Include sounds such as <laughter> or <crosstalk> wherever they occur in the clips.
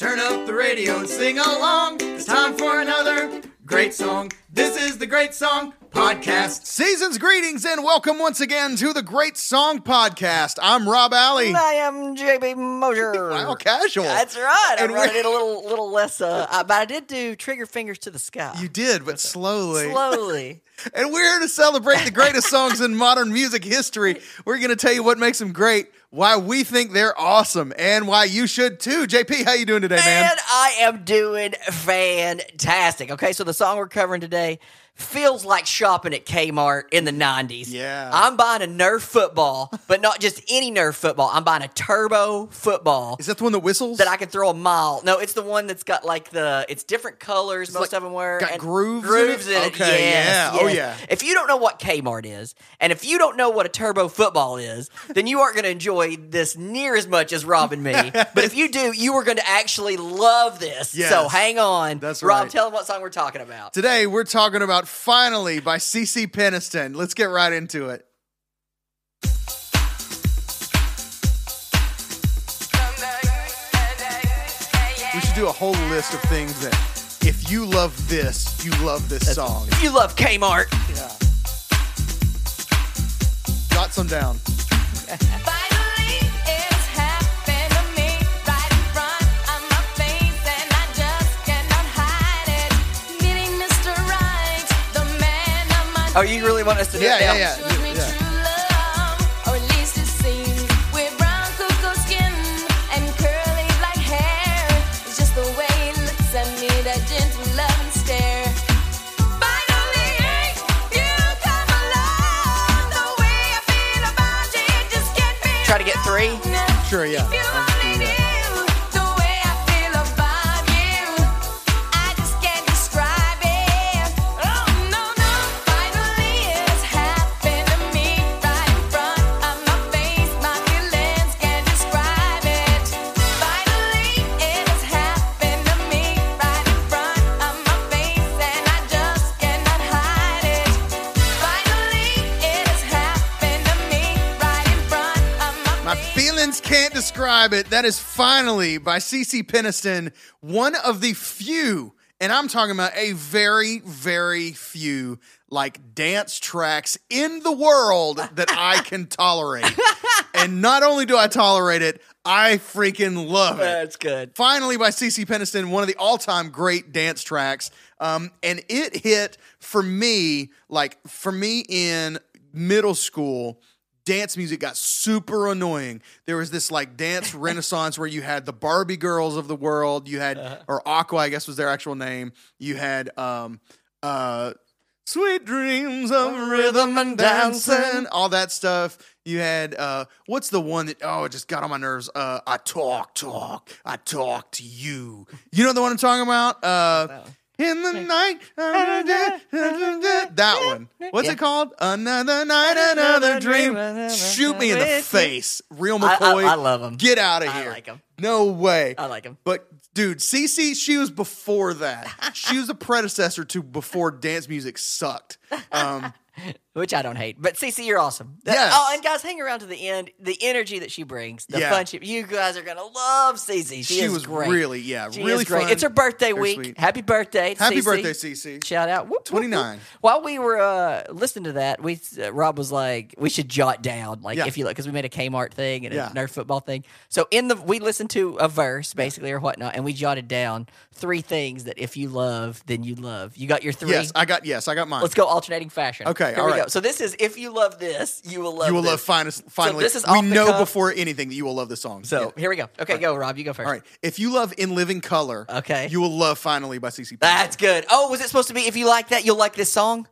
Turn up the radio and sing along. It's time for another great song. This is the Great Song Podcast. Season's greetings and welcome once again to the Great Song Podcast. I'm Rob Alley. I am JP Mosier. <laughs> Wow, casual. That's right. And I brought we're- it a little, little less, uh, uh, but I did do trigger fingers to the sky. You did, but slowly. slowly. <laughs> And we're here to celebrate the greatest songs in modern music history. We're going to tell you what makes them great, why we think they're awesome, and why you should too. JP, how you doing today, man? And I am doing fantastic. Okay, so the song we're covering today feels like shopping at Kmart in the 90s. Yeah. I'm buying a Nerf football, but not just any Nerf football. I'm buying a turbo football. Is that the one that whistles? that I can throw a mile. No, it's the one that's got like the it's different colors. most like of them were got and grooves in Grooves it? in it. Yes, yeah. Oh, yeah. If you don't know what Kmart is, and if you don't know what a turbo football is, then you aren't going to enjoy this near as much as Rob and me. <laughs> but if you do, you are going to actually love this. Yes. So hang on. That's right. Rob, tell them what song we're talking about. Today, we're talking about Finally by Cece Peniston. Let's get right into it. We should do a whole list of things that if you love this, you love this song. If you love Kmart, Jot some down. <laughs> oh, you really want us to do that? Yeah, it now? yeah, yeah. Shows me true love, or at least describe it. That is finally by Cece Peniston, one of the few, and I'm talking about a very, very few, like dance tracks in the world that I <laughs> can tolerate. and not only do I tolerate it, I freaking love it. That's good. Finally, by Cece Peniston, one of the all time great dance tracks. Um, and it hit for me, like for me in middle school, dance music got super annoying. There was this like dance <laughs> renaissance where you had the Barbie girls of the world, you had, or Aqua, I guess was their actual name. You had, um, uh, Sweet dreams of rhythm and dancing, all that stuff. You had uh what's the one that oh it just got on my nerves? Uh I talk, talk, I talk to you. You know the one I'm talking about? Uh in the night, that one. What's Yeah. it called? Another night, another dream. Shoot me in the face, real I- I- McCoy. I love 'em. Get out of I here. like 'em. No way. I like him. But dude, Cece, she was before that. she was the predecessor to before dance music sucked. Um, <laughs> Which I don't hate. But Cece, you're awesome. Yes. Oh, and guys, hang around to the end. The energy that she brings, the Yeah. fun she, you guys are gonna love Cece. She, She was great. really, yeah, She really great. fun. It's her birthday Very week. sweet. Happy birthday, Happy Cece. birthday, Cece. Shout out. Whoop. 29. While we were uh, listening to that, we uh, Rob was like, we should jot down, like Yeah. if you look, because we made a Kmart thing and Yeah. a Nerf football thing. So in the we listened to a verse basically or whatnot, and we jotted down three things that if you love, then you love. You got your three. Yes, I got yes, I got mine. Let's go alternating fashion. Okay, Here all right. Go. So this is if you love this, you will love. you will this. love finest, finally. this is we know before anything that you will love this song. So Yeah. here we go. Okay, go Rob. You go first. All right. If you love In Living Color, Okay. you will love Finally by Cece. That's good. Oh, was it supposed to be if you like that, you'll like this song?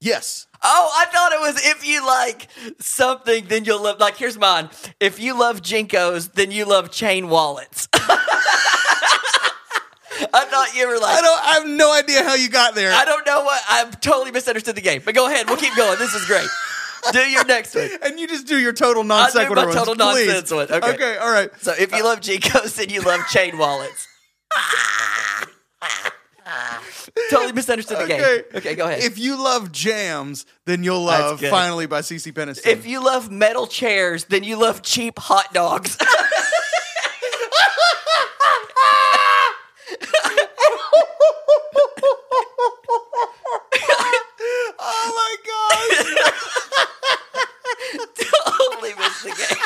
Yes. Oh, I thought it was if you like something, then you'll love. Like, here's mine. If you love JNCOs, then you love chain wallets. <laughs> thought you were like. I don't. I have no idea how you got there. I don't know what. I've totally misunderstood the game. But go ahead. We'll keep going. This is great. Do your next one. <laughs> and you just do your total non sequitur my ones, total please. nonsense one. Okay. Okay. All right. So if you uh, love JNCOs, then you love chain wallets. <laughs> totally misunderstood the game. Okay, go ahead. If you love jams, then you'll love good. finally by Cece Peniston. If you love metal chairs, then you love cheap hot dogs. <laughs> oh my gosh. totally missed the game.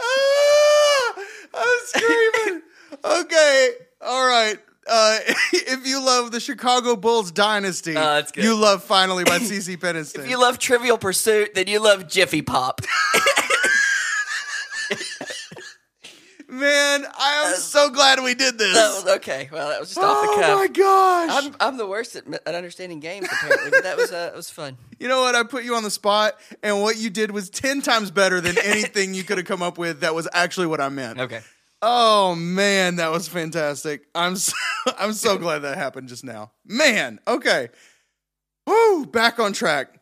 Ah, I'm screaming. okay. All right. Uh, if you love the Chicago Bulls dynasty, Oh, that's good. you love finally by Cece <coughs> Peniston. if you love Trivial Pursuit, then you love Jiffy Pop. <laughs> Man, I am so glad we did this. That was okay. Well, that was just off the cuff. oh my gosh. I'm I'm the worst at, at understanding games apparently, but that was uh, it was fun. You know what? I put you on the spot, and what you did was 10 times better than <laughs> anything you could have come up with that was actually what I meant. Okay. Oh, man, that was fantastic. I'm so, <laughs> I'm so glad that happened just now. Man, okay. Woo, back on track.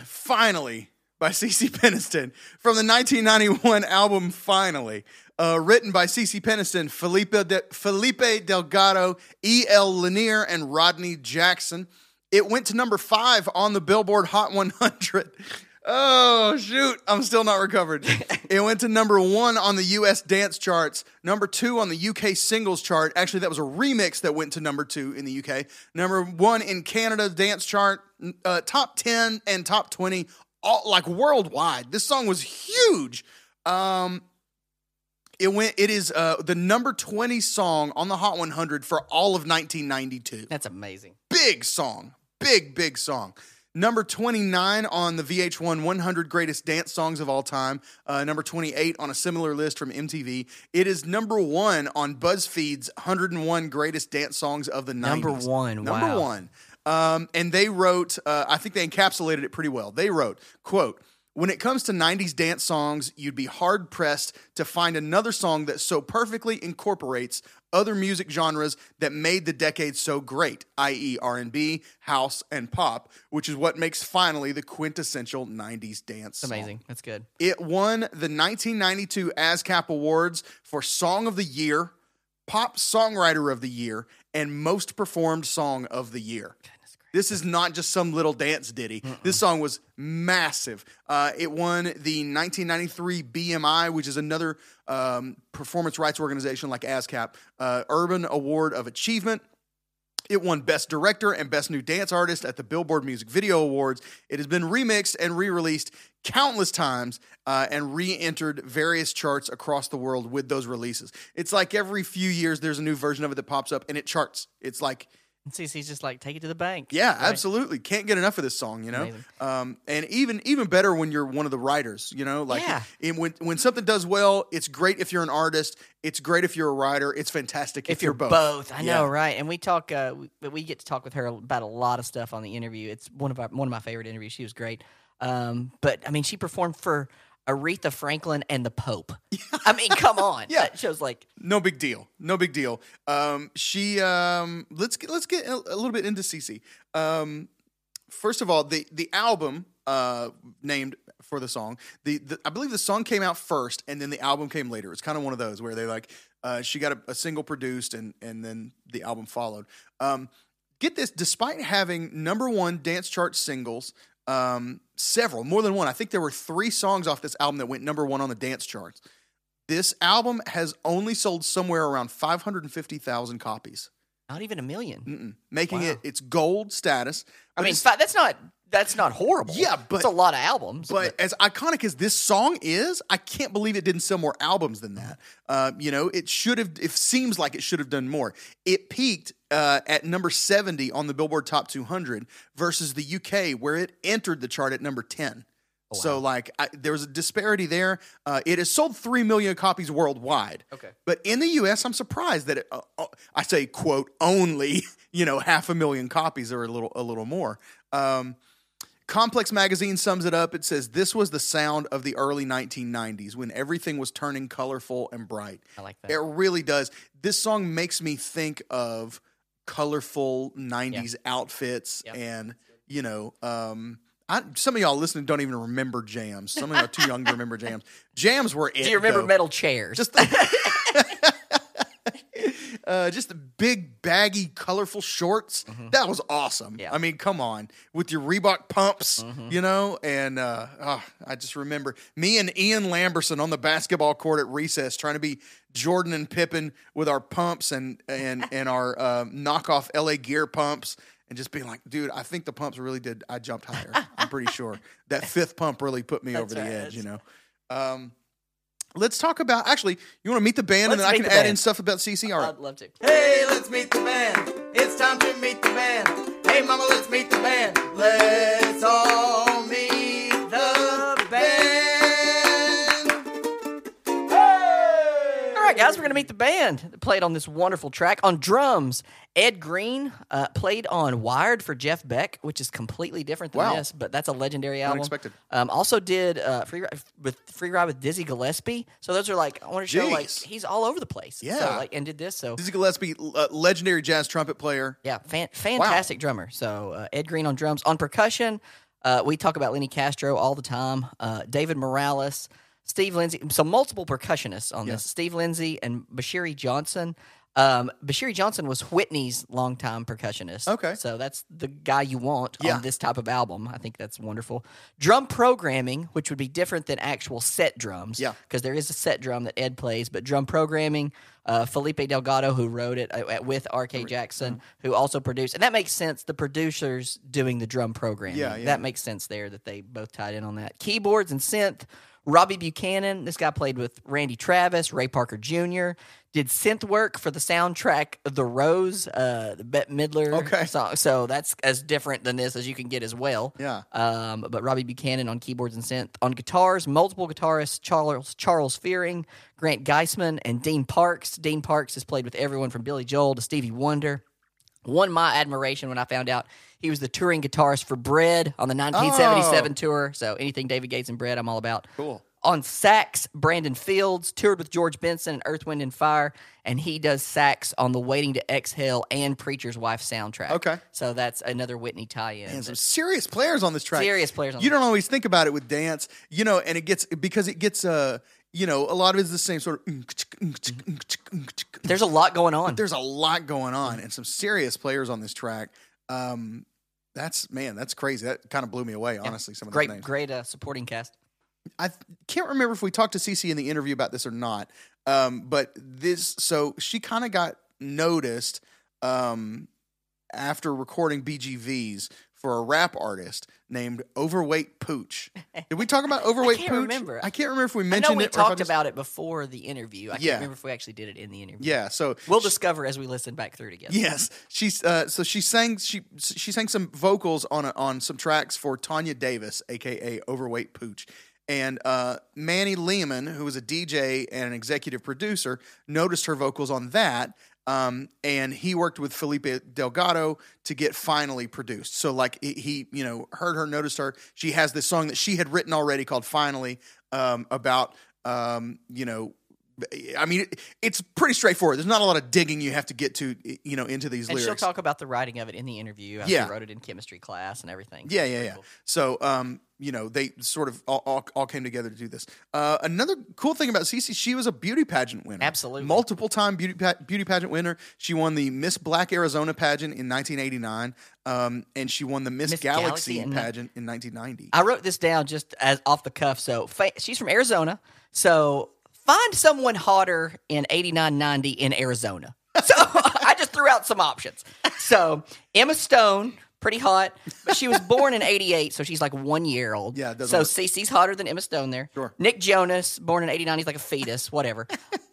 Finally, by <laughs> Cece Peniston from the 1991 album Finally. Uh, written by Cece Peniston, Felipe, De- Felipe Delgado, E.L. Lanier, and Rodney Jackson. It went to number five on the Billboard Hot 100. <laughs> Oh, shoot. I'm still not recovered. <laughs> it went to number one on the US dance charts, number two on the UK singles chart. Actually, that was a remix that went to number two in the UK. Number one in Canada dance chart, uh, top 10 and top 20, all, like worldwide. This song was huge. Um, it went. It is uh, the number 20 song on the Hot 100 for all of 1992 That's amazing. big song. Big, big song. Number 29 on the VH1 100 Greatest Dance Songs of All Time. Uh, number 28 on a similar list from MTV. It is number one on BuzzFeed's 101 Greatest Dance Songs of the 90s. Number one, Number wow. one. Um, and they wrote, uh, I think they encapsulated it pretty well. They wrote, quote, when it comes to 90s dance songs, you'd be hard pressed to find another song that so perfectly incorporates other music genres that made the decade so great, i.e. R&B, house, and pop, which is what makes finally the quintessential 90s dance song. amazing. That's good. It won the 1992 ASCAP Awards for Song of the Year, Pop Songwriter of the Year, and Most Performed Song of the Year. This is not just some little dance ditty. This song was massive. Uh, it won the 1993 BMI, which is another um, performance rights organization like ASCAP, uh, Urban Award of Achievement. It won Best Director and Best New Dance Artist at the Billboard Music Video Awards. It has been remixed and re released countless times uh, and re entered various charts across the world with those releases. It's like every few years there's a new version of it that pops up and it charts. It's like, And CC's just like take it to the bank. yeah, Right? absolutely. Can't get enough of this song, you know. Um, and even even better when you're one of the writers, you know. Like Yeah. it- when when something does well, it's great if you're an artist. It's great if you're a writer. It's fantastic if, If you're both. both, I Yeah. know, right? And we talk, uh, we, we get to talk with her about a lot of stuff on the interview. It's one of our one of my favorite interviews. She was great. Um, but I mean, she performed for Aretha Franklin and the Pope. <laughs> I mean, come on, Yeah. that shows like No big deal. No big deal. Um, she um, let's get let's get a, a little bit into Cece. Um, first of all, the the album uh, named for the song. The, the I believe the song came out first, and then the album came later. It's kind of one of those where they like uh, she got a, a single produced, and and then the album followed. Um, get this, despite having number one dance chart singles. Um, several, more than one. I think there were three songs off this album that went number one on the dance charts. This album has only sold somewhere around 550,000 copies, not even a million. Mm-mm. making Wow. it its gold status. I But mean, it's- fi- that's not that's not horrible. Yeah, but- it's a lot of albums. but as iconic as this song is, I can't believe it didn't sell more albums than that. Uh, you know, it should have. It seems like it should have done more. It peaked uh, at number 70 on the Billboard Top 200 versus the UK, where it entered the chart at number 10. So, like, I, there was a disparity there. Uh, it has sold three million copies worldwide. Okay. but in the U.S., I'm surprised that it, uh, uh, I say quote only <laughs> you know half a million copies or a little a little more. Um, Complex Magazine sums it up. It says, This was the sound of the early 1990s when everything was turning colorful and bright. I like that. It really does. This song makes me think of colorful 90s outfits Yep. and, you know, um, I, some of y'all listening don't even remember jams. Some of y'all are too young to remember jams. Jams were it. Do you remember though. metal chairs? Just <laughs> uh, just the big, baggy, colorful shorts. That was awesome. Mm-hmm. Yeah. Mm-hmm. I mean, come on, with your Reebok pumps, you know. And uh, oh, I just remember me and Ian Lamberson on the basketball court at recess, trying to be Jordan and Pippen with our pumps and and <laughs> and our uh, knockoff LA Gear pumps. And just being like, dude, I think the pumps really did. I jumped higher. <laughs> I'm pretty sure that fifth pump really put me over the right. edge. You know. Um, let's talk about. Actually, you want to meet the band, and Let's then I can the add band. in stuff about CC. All right. I'd love to. Hey, let's meet the band. It's time to meet the band. Hey, mama, let's meet the band. Let's all guys, we're going to meet the band that played on this wonderful track. On drums, Ed Greene uh, played on Wired for Jeff Beck, which is completely different than Wow. this, but that's a legendary album. Unexpected. Um, also did uh, free Ri- with Free Ride with Dizzy Gillespie. So those are like I want to show like he's all over the place. So, Yeah. like and did this. So Dizzy Gillespie, uh, legendary jazz trumpet player. yeah, fan- fantastic drummer. So uh, Ed Greene on drums. On percussion, uh, we talk about Lenny Castro all the time. Uh, David Morales, Steve Lindsay. So multiple percussionists on this. Steve Lindsay and Bashiri Johnson. Um, Bashiri Johnson was Whitney's longtime percussionist. Okay. So that's the guy you want Yeah. on this type of album. I think that's wonderful. Drum programming, which would be different than actual set drums. Yeah. Because there is a set drum that Ed plays, but drum programming, uh, Felipe Delgado, who wrote it uh, with R.K. Jackson, who also produced, and that makes sense. The producers doing the drum programming. Yeah, yeah. That makes sense there that they both tied in on that. Keyboards and synth. Robbie Buchanan, this guy played with Randy Travis, Ray Parker Jr., did synth work for the soundtrack of The Rose, uh, the Bette Midler Okay. song. So that's as different than this as you can get as well. Yeah. Um, but Robbie Buchanan on keyboards and synth. On guitars, multiple guitarists Charles Charles Fearing, Grant Geissman, and Dean Parks. Dean Parks has played with everyone from Billy Joel to Stevie Wonder. Won my admiration when I found out he was the touring guitarist for Bread on the 1977 tour. So anything David Gates and Bread, I'm all about. Cool. On sax, Brandon Fields toured with George Benson and Earth, Wind, and Fire, and he does sax on the Waiting to Exhale and Preacher's Wife soundtrack. Okay. So that's another Whitney tie-in. And some serious players on this track. Serious players on You don't always think about it with dance, you know, and it gets because it gets uh, you know, a lot of it is the same sort of. There's a lot going on. There's a lot going on, and some serious players on this track. Um, that's man, that's crazy. That kind of blew me away, honestly. Some of great, names. great uh, supporting cast. I th- can't remember if we talked to CC in the interview about this or not. Um, but this, so she kind of got noticed um, after recording BGVs for a rap artist named Overweight Pooch. <laughs> Did we talk about Overweight I can't Pooch? remember. I can't remember if we I mentioned know we it. I talked just- about it before the interview. I Yeah. can't remember if we actually did it in the interview. Yeah, so We'll discover as we listen back through together. Yes, she's uh, so she sang she she sang some vocals on a, on some tracks for Tanya Davis, aka Overweight Pooch, and uh, Manny Lehman, who was a DJ and an executive producer, noticed her vocals on that. Um, and he worked with Felipe Delgado to get finally produced. So like he, he, you know, heard her, noticed her. She has this song that she had written already called "Finally" um, about, um, you know, I mean, it, it's pretty straightforward. There's not a lot of digging you have to get to, you know, into these And lyrics. she'll talk about the writing of it in the interview. Yeah. She wrote it in chemistry class and everything. yeah, yeah, yeah. cool. So, um, you know, they sort of all, all, all came together to do this. Uh, another cool thing about Cece, she was a beauty pageant winner. Absolutely. Multiple time beauty, pa- beauty pageant winner. She won the Miss Black Arizona pageant in 1989. Um, and she won the Miss, Miss Galaxy, Galaxy pageant in 1990. I wrote this down just as off the cuff. So fa- she's from Arizona. So find someone hotter in 89, 90 in Arizona. <laughs> So <laughs> I just threw out some options. So Emma Stone, pretty hot, but she was born in 88, so she's like one year old. Yeah, So work. Cece's hotter than Emma Stone there. Sure. Nick Jonas, born in 89, he's like a fetus, whatever.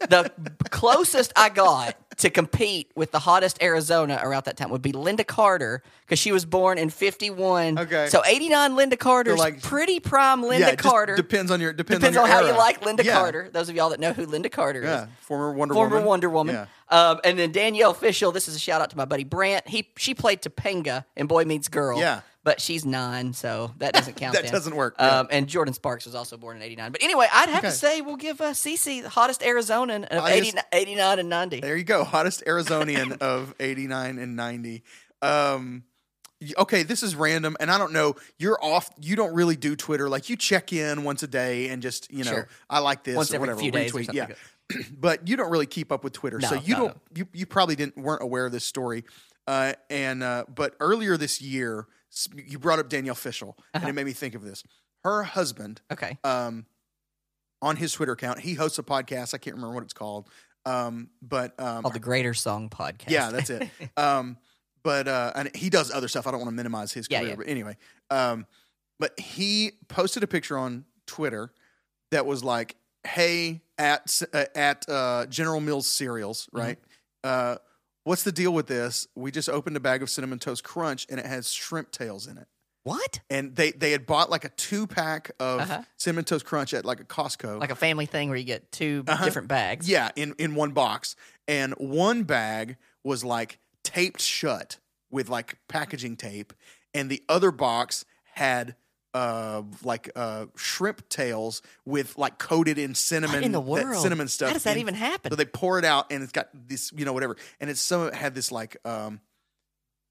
the closest I got to compete with the hottest Arizona around that time would be Lynda Carter because she was born in 51. Okay. So 89 Lynda Carter's like- pretty prime Linda yeah, Carter. depends on your depends, Depends on, on, your how you like Linda Yeah. Carter. Those of y'all that know who Lynda Carter Yeah, is. former Wonder Former Woman. Wonder Woman. Um, and then Danielle Fishel, this is a shout out to my buddy Brant. He she played Topanga in Boy Meets Girl. Yeah. but she's nine, so that doesn't count. <laughs> That then. doesn't work, yeah. Um, and Jordin Sparks was also born in '89. But anyway, I'd have Okay. to say we'll give uh, Cece the hottest Arizonan of Hottest- 80, 89 and 90. There you go. Hottest Arizonian <laughs> of 89 and 90. Um, okay, this is random, and I don't know. You're off. You don't really do Twitter. Like you check in once a day and just you know, Sure. I like this Once or every whatever. few days retweet. yeah. like <clears throat> but you don't really keep up with Twitter, so you no, don't. no. You you probably didn't weren't aware of this story. Uh, and uh, but earlier this year, you brought up Danielle Fishel, and Uh-huh. it made me think of this. Her husband, Okay. um, on his Twitter account, he hosts a podcast. I can't remember what it's called. Um, but um, Called the Greater Song Podcast. yeah, that's it. <laughs> um, but uh, and he does other stuff. I don't want to minimize his Yeah, career, yeah. but anyway, um, but he posted a picture on Twitter that was like, "Hey, at uh, at uh, General Mills cereals, Mm-hmm. right? Uh, what's the deal with this? We just opened a bag of cinnamon toast crunch, and it has shrimp tails in it." what? And they they had bought like a two pack of Uh-huh. cinnamon toast crunch at like a Costco, Like a family thing where you get 2 Uh-huh. different bags. Yeah, in in one box, and one bag was like taped shut with like packaging tape, and the other box had uh like uh shrimp tails with like coated in cinnamon in the that world? cinnamon stuff How does that in- even happen? so they pour it out and it's got this you know whatever and it's some it had this like um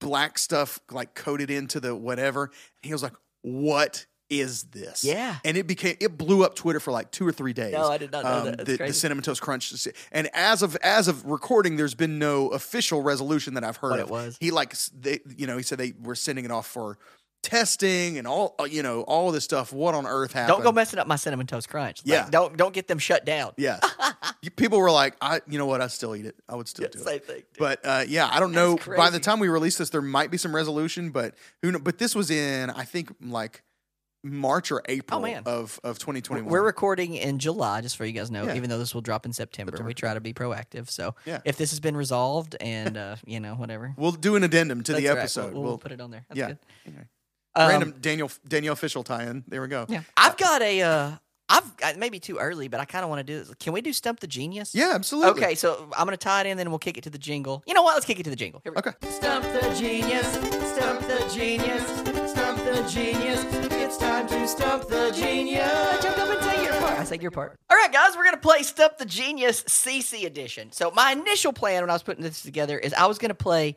black stuff like coated into the whatever and he was like what is this Yeah. and it became it blew up twitter for like two or three days No, I did not know that. That's the, the cinnamon toast crunch and as of as of recording there's been no official resolution that i've heard What of it was. he like they you know he said they were sending it off for testing and all uh, you know all this stuff what on earth happened Don't go messing up my cinnamon toast crunch. Like, Yeah. Don't don't get them shut down. <laughs> You- People were like, I, you know what? I still eat it. I would still Yeah, do same it. thing, dude. But uh, yeah, I don't know. By the time we release this, there might be some resolution, but who know? But this was in, I think, like March or April Oh, of of 2021. We're recording in July, just for you guys know. Yeah. Even though this will drop in September, we try to be proactive. So Yeah. if this has been resolved and uh, you know whatever, we'll do an addendum to the That's right. episode. We'll, we'll put it on there. That's yeah. good. Anyway. Um, Random Daniel Danielle Fishel tie-in. There we go. Yeah, I've got a. Uh, I've got maybe too early, but I kind of want to do this. Can we do Stump the Genius? Yeah, absolutely. Okay, so I'm gonna tie it in, then we'll kick it to the jingle. You know what? Let's kick it to the jingle. Here we Okay. go. Stump the genius, stump the genius, stump the genius. It's time to stump the genius. Jump up and say your part. I say your part. All right, guys, we're gonna play Stump the Genius CC edition. So my initial plan when I was putting this together is I was gonna play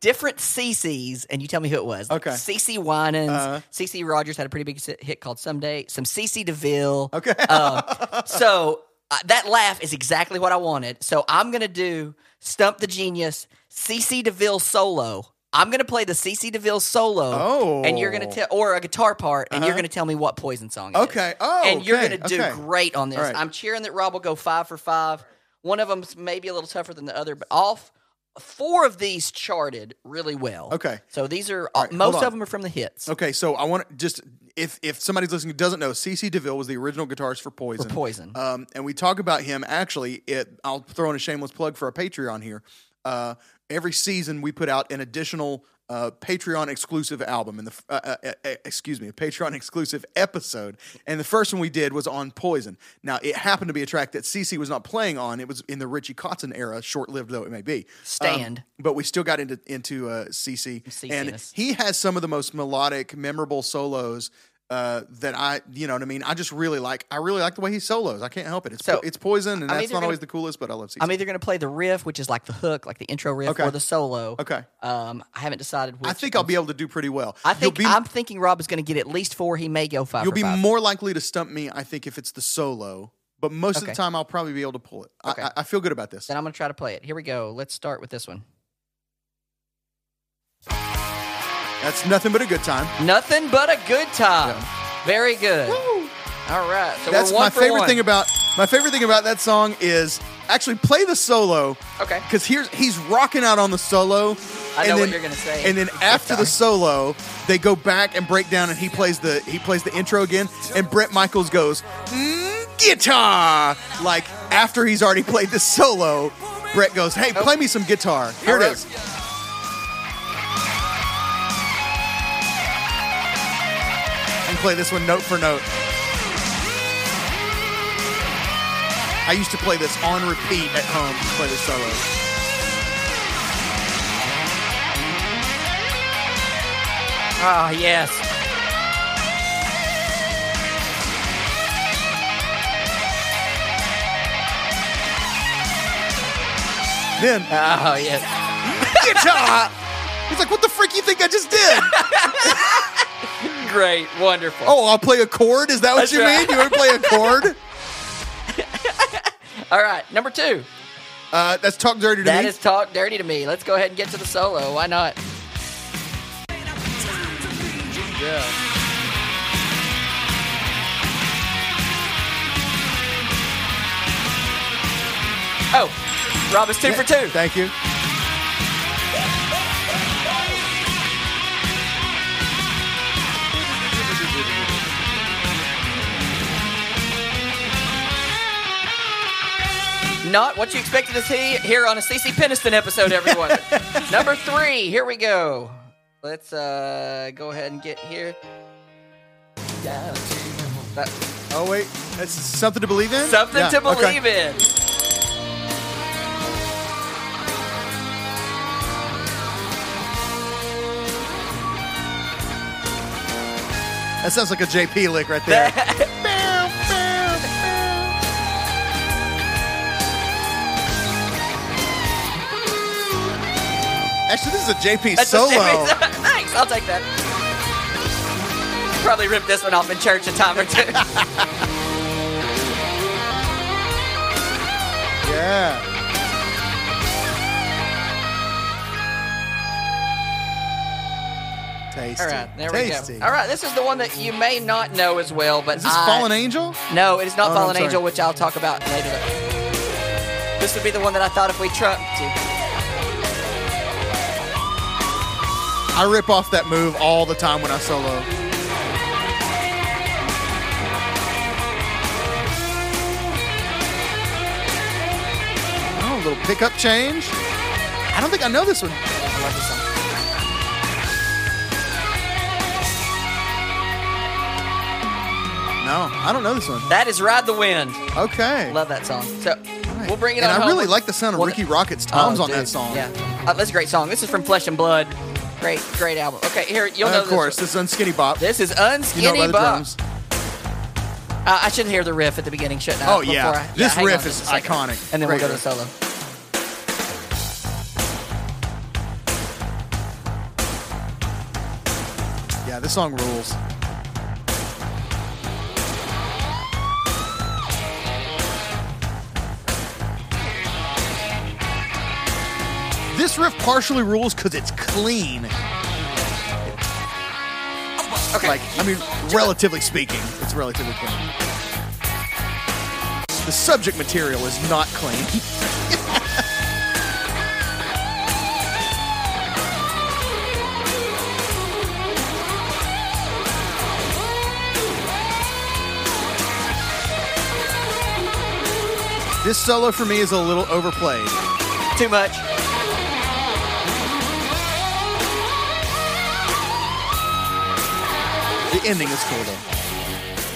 different CCs, and you tell me who it was. Like Okay. CeCe Winans, Uh-huh. CC Rogers had a pretty big hit called Someday. Some CC DeVille. Okay. Um, so uh, that laugh is exactly what I wanted. So I'm gonna do Stump the Genius, CC DeVille solo. I'm gonna play the CC DeVille solo, Oh. and you're gonna tell, or a guitar part, and you're gonna tell me what Poison song. It is. Okay. Oh, and you're okay, gonna do okay. great on this. Right. I'm cheering that Rob will go five for five. One of them's maybe a little tougher than the other, but all f- four of these charted really well. Okay. so these are All right, hold most of them are from the hits. Okay, so I want to just if if somebody's listening who doesn't know, CC DeVille was the original guitarist for Poison. For Poison. Um, and we talk about him actually. It I'll throw in a shameless plug for our Patreon here. Uh, every season we put out an additional uh, Patreon exclusive album, and the uh, uh, uh, uh, excuse me, a Patreon <laughs> exclusive episode. And the first one we did was on Poison. Now it happened to be a track that CC was not playing on. It was in the Richie Kotzen era, short lived though it may be. Um, Stand. but we still got into into uh, CC, and CC-ness. he has some of the most melodic, memorable solos uh, that I, you know what I mean. I just really like. I really like the way he solos. I can't help it. It's So, it's poison, and I'm that's not gonna- always the coolest, but I love CC. I'm either going to play the riff, which is like the hook, like the intro riff, Okay. or the solo. Okay. Um, I haven't decided. Which I think I'll be able to do pretty well. I think be, I'm thinking Rob is going to get at least four. He may go 5 you'll be five. more likely to stump me. I think if it's the solo, but most of the time I'll probably be able to pull it. Okay. I, I feel good about this. Then I'm going to try to play it. Here we go. Let's start with this one. That's nothing but a good time. Nothing but a good time. Very good. All right. So That's my favorite one. thing about my favorite thing about that song is actually play the solo. Okay. Because here's he's rocking out on the solo. I and know what then- you're gonna say. And then after the solo, they go back and break down, and he plays the he plays the intro again, and Bret Michaels goes mm, guitar like after he's already played the solo. Bret goes, "Hey, play me some guitar." Here it is. All right. is. Play this one note for note. I used to play this on repeat at home to play this solo. Ah, yes. Then Oh, yes. <laughs> guitar. <laughs> He's like, "What the frick you think I just did?" <laughs> Great. Wonderful. oh, I'll play a chord. Is that what That's you right. mean? You want to play a chord? <laughs> All right. Number two. Uh, that's talk dirty to That me. is Talk Dirty to Me. Let's go ahead and get to the solo. Why not? yeah. Oh, Rob is two for two. Thank you. Not what you expected to see here on a Cece Peniston episode, everyone. <laughs> Number three, here we go. Let's uh, go ahead and get here. That- Oh wait, that's something to believe in. something Yeah, to okay. believe in. That sounds like a JP lick right there. <laughs> Actually, this is a JP That's a solo. <laughs> Thanks, I'll take that. Probably ripped this one off in church a time or two. <laughs> Yeah. Tasty. All right, there Tasty. we go. All right, this is the one that you may not know as well, but Is this I- Fallen Angel? No, it is not Oh, Fallen. Angel, which I'll talk about later. This would be the one that I thought if we trumped I rip off that move all the time when I solo. Oh, a little pickup change. I don't think I know this one. I love this song. No, I don't know this one. That is Ride the Wind. Okay. Love that song. So we'll bring it up. and on I home really like the sound of Well, Rikki Rockett's toms Oh, on that song. Yeah, uh, that's a great song. This is from Flesh and Blood. Great, great album. Okay, here you'll know of course, This, this is Unskinny Bop. this is Unskinny you know by the Bop. drums. Uh, I should hear the riff at the beginning, shouldn't I? Oh, yeah. I- This hang riff is iconic. And then Great we'll go to the solo. Yeah, this song rules. This riff partially rules because it's clean. Okay. Like, I mean, relatively speaking, it's relatively clean. The subject material is not clean. <laughs> This solo for me is a little overplayed. Too much. Ending is cool though.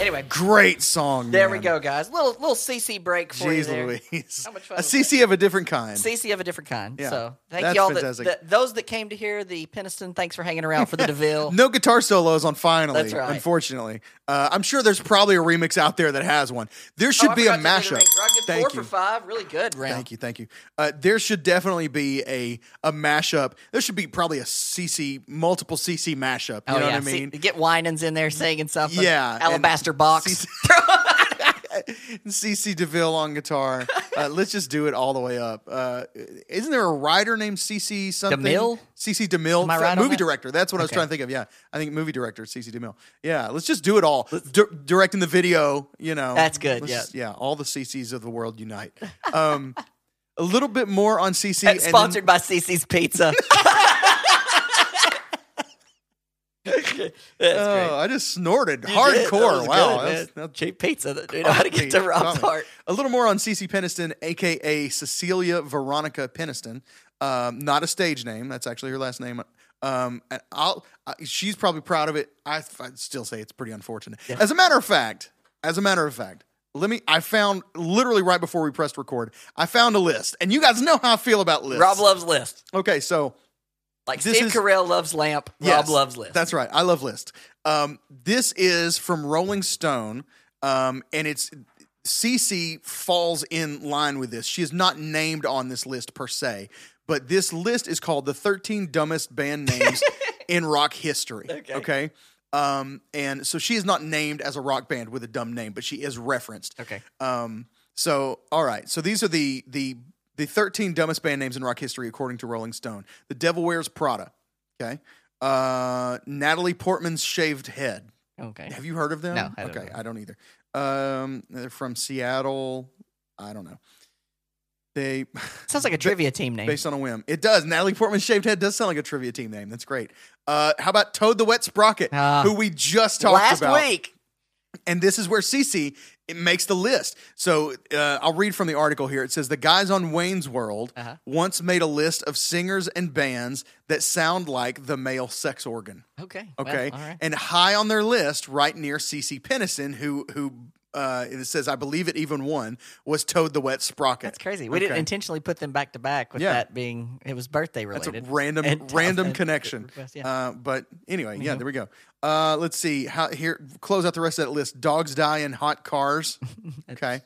Anyway, Great song. there we go, guys. Little little CC break for you Jeez there. Louise. How much fun A CC of a different kind. CC of a different kind. Yeah, So thank y'all. That, those that came to hear the Peniston, thanks for hanging around for the <laughs> DeVille. No guitar solos on Finally, That's right. unfortunately. Uh, I'm sure there's probably a remix out there that has one. There should Oh, be a forgot to do the mashup. Thank four you. for five. Really good round. Thank you, thank you. Uh, there should definitely be a a mashup. There should be probably a CC, multiple CC mashup. You Oh know yeah, what I mean? See, get Winans in there singing something. Yeah, alabaster box. CC <laughs> <laughs> DeVille on guitar. Uh, let's just do it all the way up. Uh, isn't there a writer named CC something? DeMille? CC DeMille, Am I right movie director. That's what I was trying to think of. Yeah, I think movie director CC DeMille. Yeah, let's just do it all. Di- directing the video, you know. That's good, Let's yeah. just- yeah. All the CCs of the world unite. Um, a little bit more on CC. And and then- sponsored by Cici's Pizza. <laughs> Oh. I just snorted You hardcore. Wow, good, that's- man. that's cheap pizza. You know how to get to Rob's heart. A little more on Cece Peniston, aka Cecilia Veronica Peniston. Um, not a stage name. That's actually her last name. Um, and I'll. I, she's probably proud of it. I, I'd still say it's pretty unfortunate. As a matter of fact, as a matter of fact, let me. I found literally right before we pressed record. I found a list, and you guys know how I feel about lists. Rob loves list. Okay, so Like This Steve is- Carell loves Lamp, Rob loves List. That's right. I love List. Um, this is from Rolling Stone, um, and it's Cece falls in line with this. She is not named on this list per se, but this list is called the 13 dumbest band names <laughs> in rock history. Okay. Um, and so she is not named as a rock band with a dumb name, but she is referenced. Okay. Um, so all right. So these are the the the 13 dumbest band names in rock history according to Rolling Stone. The Devil Wears Prada. Okay. Uh, Natalie Portman's shaved head. Okay. Have you heard of them? No, I don't okay, know. I don't either. Um, they're from Seattle. I don't know. They <laughs> Sounds like a trivia team name. based on a whim. It does. Natalie Portman's shaved head does sound like a trivia team name. That's great. Uh, how about Toad the Wet Sprocket, Ah. who we just talked Last about? Last week. And this is where Cece it makes the list. So uh, I'll read from the article here. It says the guys on Wayne's World Uh-huh. once made a list of singers and bands that sound like the male sex organ. Okay. well, Okay, right. and high on their list, right near Cece Peniston, who who uh, it says I believe it even won was Toad the Wet Sprocket. That's crazy. We didn't intentionally put them back to back with Yeah. that being it was birthday That's related. a random And- <laughs> random and- connection. request, yeah. Mm-hmm. Uh, but anyway, yeah, there we go. Uh, let's see how here close out the rest of that list. Dogs die in hot cars. <laughs> okay.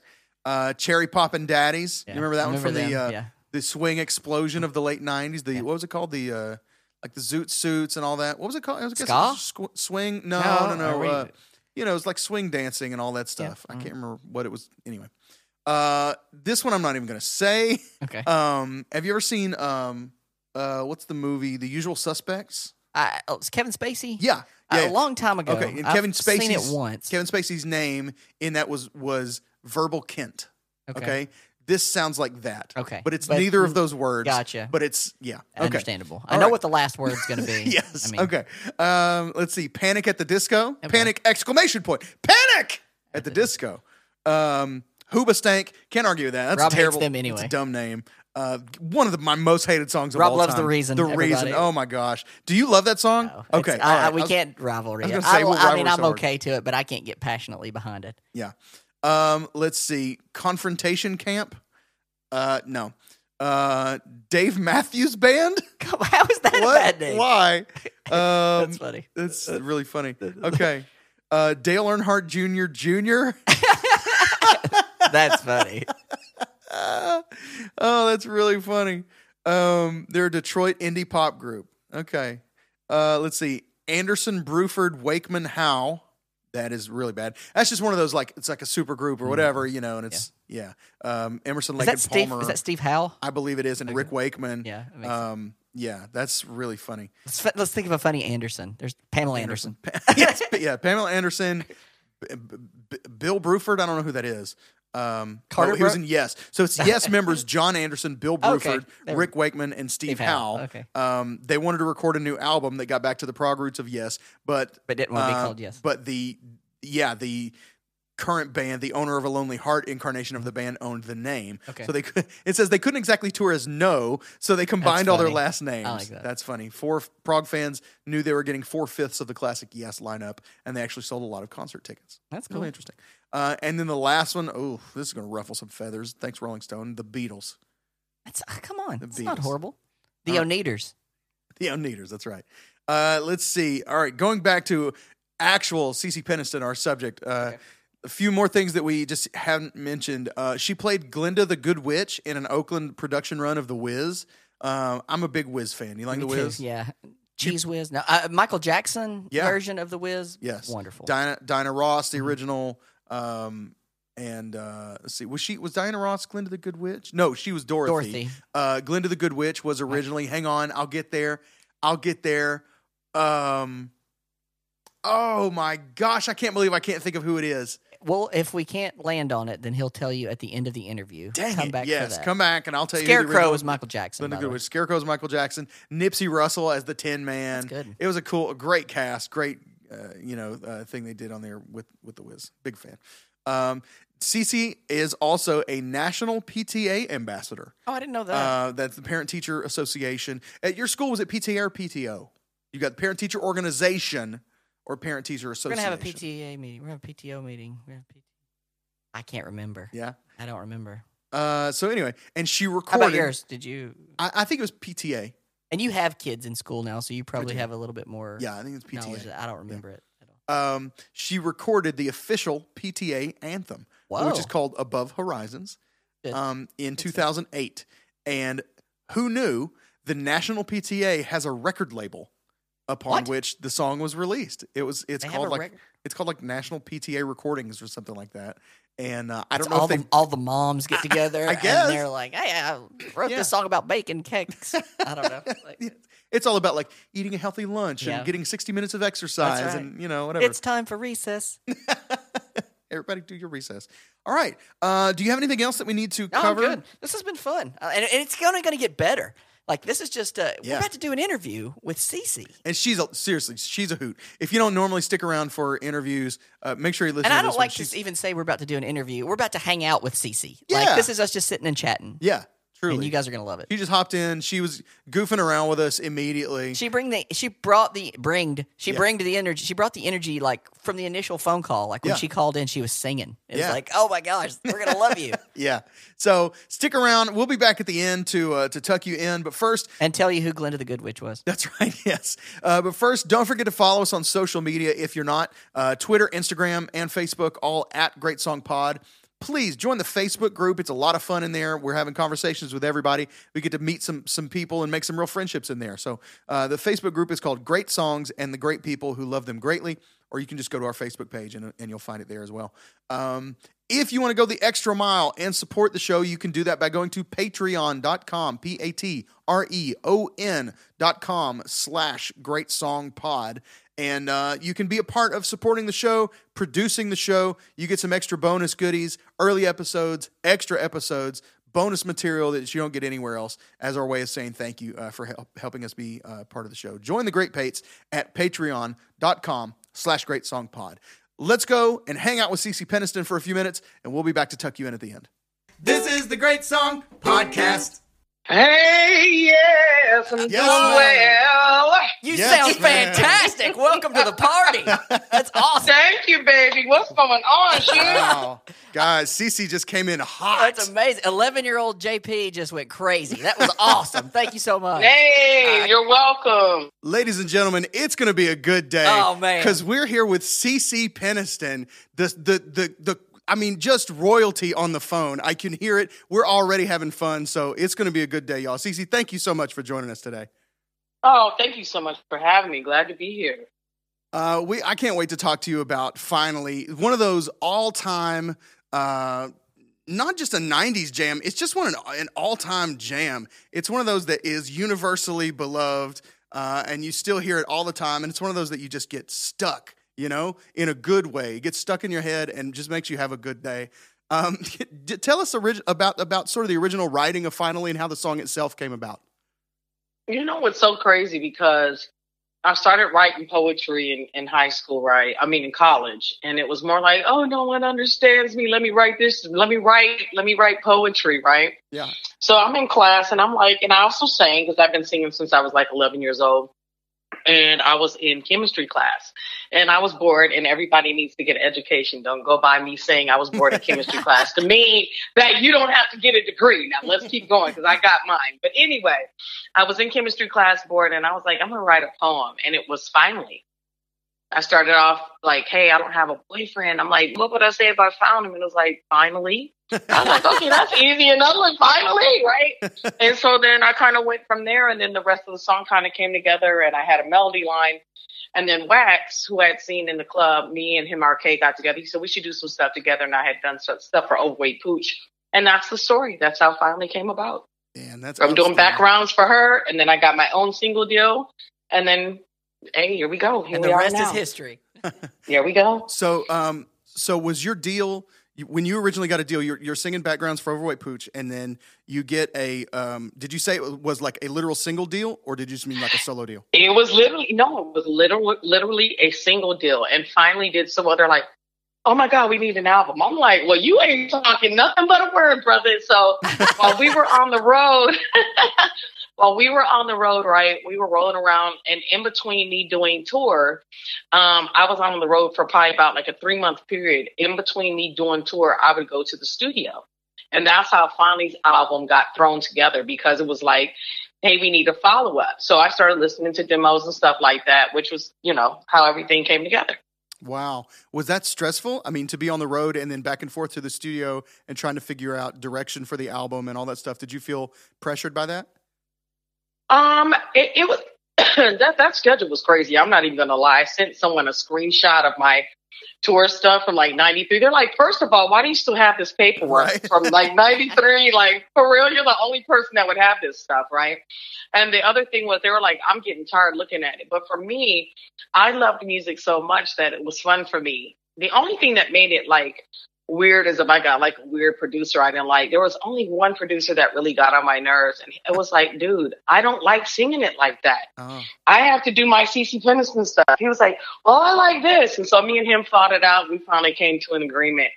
Uh, Cherry Poppin' Daddies. Yeah, You remember that I one from the them, uh, the swing explosion of the late '90s? The what was it called? The uh, like the zoot suits and all that. What was it called? I was Ska? squ- swing? No, No, no, no. Uh, you know, it was like swing dancing and all that stuff. Mm-hmm. I can't remember what it was. Anyway, uh, this one I'm not even going to say. Okay. <laughs> Um, have you ever seen um, uh, what's the movie The Usual Suspects? Oh, it's Kevin Spacey. Yeah, yeah. a long time ago. Okay, and I've Kevin Spacey's seen it once. Kevin Spacey's name in that was was Verbal Kint. Okay. This sounds like that. Okay. But it's But- neither of those words. Gotcha. But it's yeah. Okay. Understandable. I All know right. what the last word's going to be. <laughs> yes. I mean, okay. Um, let's see. Panic at the disco. Okay. Panic exclamation point. Panic at the disco. Um, Hoobastank. Can't argue with that. That's Rob terrible. them It's anyway. a dumb name. Uh, one of the, my most hated songs of Rob all loves time. The Reason, The everybody. reason. Oh my gosh. Do you love that song? no, okay. I, right. we I was- can't rivalry. I was it. say, I, we'll I mean, I'm hard. okay to it, but I can't get passionately behind it. Yeah. Um, let's see. Confrontation Camp. Uh, no. Uh, Dave Matthews Band. <laughs> How is that what? a bad name? Why? <laughs> Um, That's funny. That's really funny. <laughs> Okay. Uh, Dale Earnhardt Jr. Jr. That's funny. oh, that's really funny. Um, they're a Detroit indie pop group. Okay. Uh, let's see. Anderson, Bruford, Wakeman, Howe. That is really bad. That's just one of those like it's like a super group or whatever, you know, and it's yeah. Um, Emerson, Is Lake that and Steve? Palmer. Is that Steve Howe? I believe it is, and Rick Wakeman. Yeah, that makes sense. Um, yeah, that's really funny. Let's, let's think of a funny Anderson. There's Pamela Anderson. <laughs> yes, yeah, Pamela Anderson, Bill Bruford. I don't know who that is. Um, Carter oh, he was in Yes. So it's Yes <laughs> members Jon Anderson, Bill Bruford, we- Rick Wakeman, and Steve, Steve Howe, Howe. okay. Um, they wanted to record a new album that got back to the prog roots of Yes, but But didn't want to be uh, called Yes. But the yeah the current band, the owner of a Lonely Heart incarnation of the band, owned the name. Okay. So they could. <laughs> It says they couldn't exactly tour as No, so they combined all their last names. like that. That's funny. Four prog fans knew they were getting four fifths of the classic Yes lineup, and they actually sold a lot of concert tickets. That's cool. Really interesting. Uh, and then the last one, oh, this is going to ruffle some feathers. Thanks, Rolling Stone. The Beatles. That's, ah, come on. The It's not Beatles. horrible. The right. Oneaters. The Oneaters, that's right. Uh, let's see. All right, going back to actual Cece Peniston, our subject. Uh, A few more things that we just haven't mentioned. Uh, she played Glinda the Good Witch in an Oakland production run of The Wiz. Uh, I'm a big Wiz fan. You like Me The too, Wiz? Yeah. Cheese Whiz. No, uh, Michael Jackson Yeah. version of the Wiz. Yes. Wonderful. Dinah, Dinah Ross, Mm-hmm. the original. Um, and uh, let's see, was she was Diana Ross Glinda the Good Witch? No, she was Dorothy. Dorothy. Uh, Glinda the Good Witch was originally. Hang on, I'll get there. I'll get there. Um, oh my gosh, I can't believe I can't think of who it is. Well, if we can't land on it, then he'll tell you at the end of the interview. Dang come it! back yes, for that. come back and I'll tell you. Scarecrow original- was Michael Jackson. Glinda by the way. Goodwitch. Scarecrow's Michael Jackson. Nipsey Russell as the Tin Man. That's good. It was a cool, a great cast, great, uh, you know, uh, thing they did on there with with the Wiz. Big fan. Um, Cece is also a national PTA ambassador. Oh, I didn't know that. Uh, that's the Parent Teacher Association. At your school, was it PTA or PTO? You got the Parent Teacher Organization or Parent Teacher association. We're gonna have a PTA meeting. We're gonna have a PTO meeting. We're gonna have a PT. I can't remember. Yeah. I don't remember. Uh, so anyway, and she recorded. How about yours? Did you? I, I think it was PTA. And you have kids in school now, so you probably do. have a little bit more Yeah, I think it's. PTA. I don't remember it. At all. Um, she recorded the official PTA anthem, which is called "Above Horizons," um, in 2008. And who knew the National PTA has a record label upon What? which the song was released? It was. It's They called like it's called like National PTA Recordings or something like that. And uh, I It's don't know all if they. the all the moms get together. I guess. and they're like, "Hey, I wrote Yeah. this song about bacon cakes." <laughs> I don't know. Like, It's all about like eating a healthy lunch Yeah. and getting 60 minutes of exercise right. and you know whatever. it's time for recess. <laughs> Everybody do your recess. All right. Uh, do you have anything else that we need to No, cover? good. This has been fun, uh, and, and it's only going to get better. Like this is just uh, Yeah. we're about to do an interview with Cece, And she's a, seriously, she's a hoot. If you don't normally stick around for interviews, uh, make sure you listen. and to I don't one. like She's- to even say we're about to do an interview. We're about to hang out with Cece. Yeah. Like this is us just sitting and chatting, Yeah, truly. and you guys are going to love it. she just hopped in. She was goofing around with us immediately. She bring the she brought the bringed she Yeah. bringed the energy. She brought the energy like from the initial phone call. Like when Yeah. she called in, she was singing. It was like, oh my gosh, we're gonna love you <laughs> yeah. So stick around. We'll be back at the end to uh, to tuck you in. But first, and tell you who Glinda the Good Witch was. That's <laughs> right, yes. Uh, but first, don't forget to follow us on social media if you're not. Uh, Twitter, Instagram, and Facebook, all at Great Song Pod. Please join the Facebook group. It's a lot of fun in there. We're having conversations with everybody. We get to meet some some people and make some real friendships in there. So uh, the Facebook group is called Great Songs and the Great People Who Love Them Greatly. Or you can just go to our Facebook page and, and you'll find it there as well. Um, if you want to go the extra mile and support the show, you can do that by going to patreon.com, P A T R E O N dot com slash great song pod. And uh, you can be a part of supporting the show, producing the show. You get some extra bonus goodies, early episodes, extra episodes, bonus material that you don't get anywhere else as our way of saying thank you uh, for help, helping us be uh, part of the show. Join the Great Pates at patreon.com slash great song pod. Let's go and hang out with Cece Peniston for a few minutes, and we'll be back to tuck you in at the end. This is the Great Song Podcast. Hey, yes, I'm Yes, doing ma'am. well. You Yes, sound man. fantastic. Welcome to the party. That's awesome. Thank you, baby. What's going on, Shug? Wow. Guys, Cece just came in hot. That's amazing. Eleven year old JP just went crazy. That was awesome. Thank you so much. Hey, you're welcome. Ladies and gentlemen, it's going to be a good day. Oh, man. because we're here with Cece Peniston, the the the the. I mean, just royalty on the phone. I can hear it. We're already having fun, so it's going to be a good day, y'all. Cece, thank you so much for joining us today. Oh, thank you so much for having me. Glad to be here. Uh, we I can't wait to talk to you about finally one of those all time, uh, not just a '90s jam. It's just one an, an all time jam. It's one of those that is universally beloved, uh, and you still hear it all the time. And it's one of those that you just get stuck, you know, in a good way. It gets stuck in your head and just makes you have a good day. Um, <laughs> tell us orig- about about sort of the original writing of Finally and how the song itself came about. You know what's so crazy because I started writing poetry in, in high school, right? I mean, in college. And it was more like, oh, no one understands me. Let me write this. Let me write, let me write poetry, right? Yeah, So I'm in class and I'm like, and I also sang because I've been singing since I was like 11 years old. And I was in chemistry class and I was bored and everybody needs to get an education. Don't go by me saying I was bored in chemistry <laughs> class to mean that you don't have to get a degree. Now let's keep going because I got mine. But anyway, I was in chemistry class bored and I was like, I'm going to write a poem. And it was finally. I started off like, hey, I don't have a boyfriend. I'm like, what would I say if I found him? And it was like, finally. <laughs> I was like, okay, that's easy enough. Like, finally, right? <laughs> and so then I kind of went from there, and then the rest of the song kind of came together, and I had a melody line. And then Wax, who I had seen in the club, me and him, RK, got together. He said we should do some stuff together, and I had done some stuff for Overweight Pooch. And that's the story. That's how it finally came about. and that's I'm doing backgrounds for her, and then I got my own single deal, and then, hey, here we go. Here And we the are rest now. is history. <laughs> Here we go. So, um, so was your deal you- when you originally got a deal? You're, you're singing backgrounds for Overweight Pooch, and then you get a. Um, did you say it was like a literal single deal, or did you just mean like a solo deal? It was literally no, it was literally literally a single deal, and finally did some other like, oh my god, we need an album. I'm like, well, you ain't talking nothing but a word, brother. So while we were on the road, <laughs> while we were on the road, right, we were rolling around, and in between me doing tour, um, I was on the road for probably about like a three month period. In between me doing tour, I would go to the studio. And that's how Finally's album got thrown together because it was like hey, we need a follow up. So I started listening to demos and stuff like that, which was, you know, how everything came together. Wow. Was that stressful? I mean, to be on the road and then back and forth to the studio and trying to figure out direction for the album and all that stuff. Did you feel pressured by that? Um, it, it was <clears throat> that that schedule was crazy. I'm not even gonna lie. I sent someone a screenshot of my tour stuff from like '93. They're like, first of all, why do you still have this paperwork Right. from like '93? <laughs> Like for real, you're the only person that would have this stuff, right? And the other thing was they were like, I'm getting tired looking at it. But for me, I loved music so much that it was fun for me. The only thing that made it like weird is if I got like a weird producer I didn't like. There was only one producer that really got on my nerves, and it was like, dude, I don't like singing it like that. Oh, I have to do my Cece Peniston stuff. He was like, well, I like this. And so me and him fought it out. We finally came to an agreement.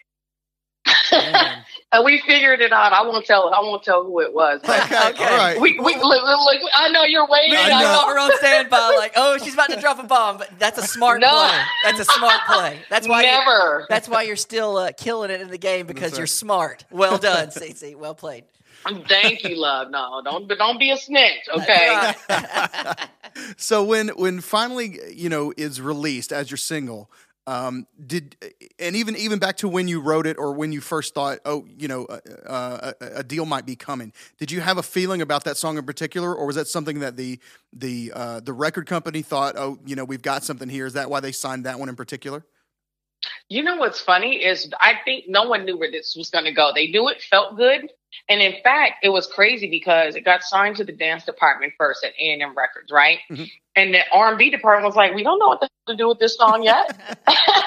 Man. and <laughs> we figured it out. I won't tell, I won't tell who it was. but okay. Okay. All right. we, we, look, look, look, I know you're waiting. I I know. we're on standby, like, oh, she's about to drop a bomb. But that's a smart No. play. That's a smart play. That's why. you- Never. that's why you're still uh, killing it in the game because That's you're right. smart. Well done, Cece. Well played. Thank you, love. No, don't, don't be a snitch. Okay. <laughs> so when when finally you know is released as your single um did and even even back to when you wrote it or when you first thought oh you know uh, uh, a, a deal might be coming did you have a feeling about that song in particular or was that something that the the uh the record company thought oh you know we've got something here is that why they signed that one in particular You know what's funny is I think no one knew where this was going to go. They knew it felt good, and in fact, it was crazy because it got signed to the dance department first at A and M Records, right? Mhm. And the R and B department was like, "We don't know what the to do with this song yet." <laughs> <laughs>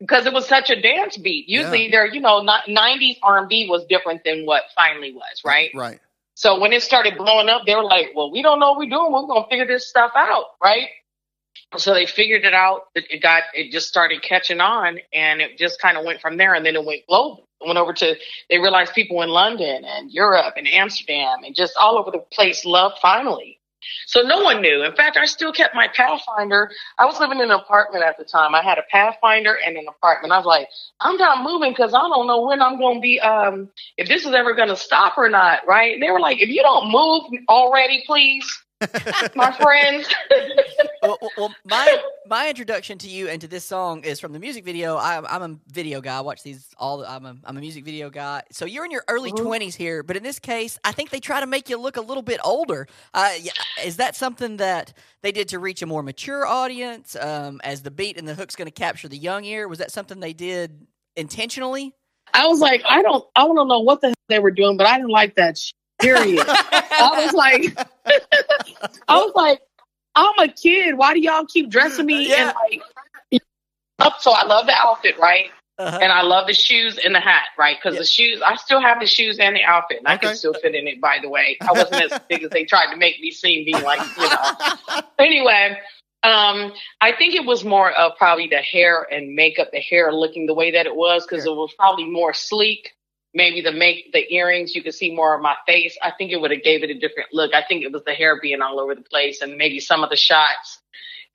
Because it was such a dance beat. Usually, Yeah. there, you know, '90s R and B was different than what finally was, right? right So when it started blowing up, they were like, "Well, we don't know what we're doing. We're gonna figure this stuff out, right?" So they figured it out. It, it got, it just started catching on, and it just kind of went from there. And then it went global. It went over to. They realized people in London and Europe and Amsterdam and just all over the place loved finally. So no one knew. In fact, I still kept my Pathfinder. I was living in an apartment at the time. I had a Pathfinder and an apartment. I was like, I'm not moving because I don't know when I'm going to be, um, if this is ever going to stop or not, right? And they were like, if you don't move already, please, my friends. <laughs> well, well, well, my my introduction to you and to this song is from the music video. I'm, I'm a video guy. I watch these all. The, I'm a I'm a music video guy. So you're in your early Mhm. 20s here, but in this case, I think they try to make you look a little bit older. Uh, yeah, is that something that they did to reach a more mature audience? Um, as the beat and the hook's going to capture the young ear, was that something they did intentionally? I was like, I don't, I don't know what the hell they were doing, but I didn't like that. Sh- period. I was like, <laughs> I was like, I'm a kid. Why do y'all keep dressing me Yeah. and like? Up, so I love the outfit, right? Uh-huh. And I love the shoes and the hat, right? Because Yeah. the shoes, I still have the shoes and the outfit, and I can still fit in it. By the way, I wasn't as big as they tried to make me seem. Being like, you know. <laughs> anyway, um, I think it was more of probably the hair and makeup, the hair looking the way that it was, because it was probably more sleek. Maybe the make the earrings, you could see more of my face. I think it would have gave it a different look. I think it was the hair being all over the place, and maybe some of the shots.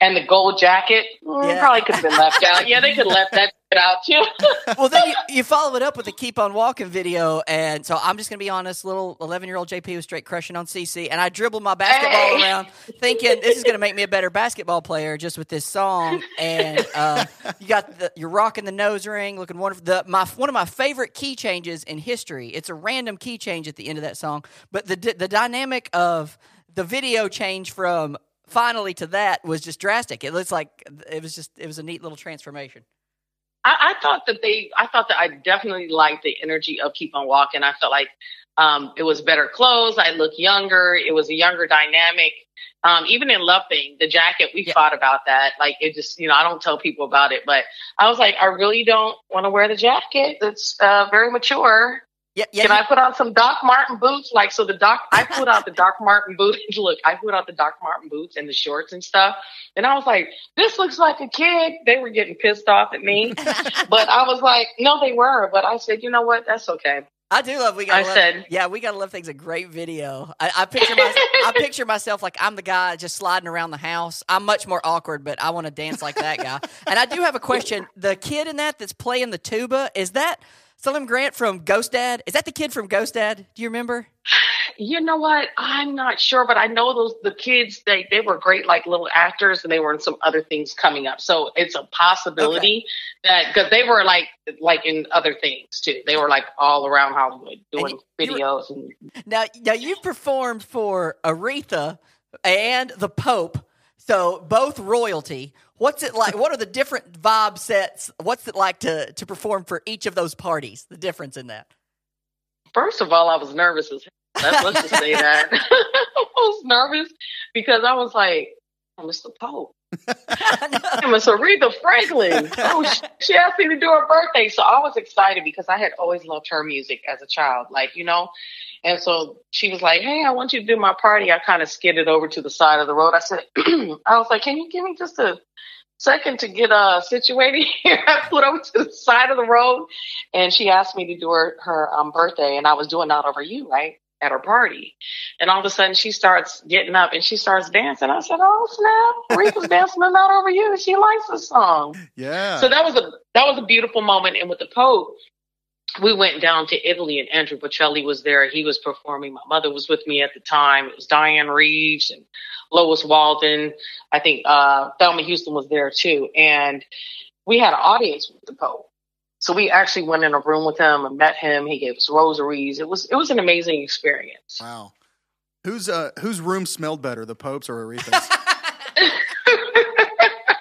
And the gold jacket Yeah. probably could have been left out. Yeah, they could have left that out too. <laughs> well, then you, you follow it up with the "Keep on Walking" video, and so I'm just gonna be honest. Little 11 year old JP was straight crushing on Cece, and I dribbled my basketball Hey. around, thinking this is gonna make me a better basketball player just with this song. And uh, you got the, you're rocking the nose ring, looking wonderful. The my one of my favorite key changes in history. It's a random key change at the end of that song, but the the dynamic of the video change from finally to that was just drastic. It looks like it was just it was a neat little transformation. I, I thought that they, I thought that I definitely liked the energy of Keep on Walking. I felt like um, it was better clothes. I looked younger. It was a younger dynamic. Um, even in Love Thing, the jacket, we Yeah. thought about that. Like it just, you know, I don't tell people about it, but I was like, I really don't want to wear the jacket. It's uh, very mature. Yeah, yeah. Can you- I put on some Doc Martin boots? Like, so the Doc, I put out the Doc <laughs> Martin boots. <laughs> Look, I put out the Doc Martin boots and the shorts and stuff. And I was like, this looks like a kid. They were getting pissed off at me. <laughs> but I was like, no, they were. But I said, you know what? That's okay. I do love we got. I love, said- yeah, we gotta love things. A great video. I, I picture my, I picture myself like I'm the guy just sliding around the house. I'm much more awkward, but I want to dance like that guy. And I do have a question. The kid in that that's playing the tuba is that Salim Grant from Ghost Dad. Is that the kid from Ghost Dad? Do you remember? You know what? I'm not sure, but I know those the kids. They they were great, like little actors, and they were in some other things coming up. So it's a possibility that because they were like like in other things too. They were like all around Hollywood doing you- you were- videos and Now, now you've performed for Aretha and the Pope, so both royalty. What's it like? What are the different vibe sets? What's it like to to perform for each of those parties? The difference in that. First of all, I was nervous as. Let's, let's just say that. <laughs> I was nervous because I was like, oh, Mr. Pope. And Miss Aretha Franklin. Oh, she asked me to do her birthday. So I was excited because I had always loved her music as a child, like, you know. And so she was like, Hey, I want you to do my party. I kind of skidded over to the side of the road. I said, <clears throat> I was like, Can you give me just a second to get uh situated <laughs> here? I flew over to the side of the road and she asked me to do her, her um, birthday. And I was doing that over you, right? At her party. And all of a sudden she starts getting up and she starts dancing. I said, Oh snap, Aretha's dancing the night over you. She likes the song. Yeah. So that was a that was a beautiful moment. And with the Pope, we went down to Italy and Andrea Bocelli was there. He was performing. My mother was with me at the time. It was Dianne Reeves and Lois Walden. I think uh Thelma Houston was there too. And we had an audience with the Pope. So we actually went in a room with him and met him. He gave us rosaries. It was it was an amazing experience. wow. Whose uh whose room smelled better, the Pope's or Aretha's? <laughs>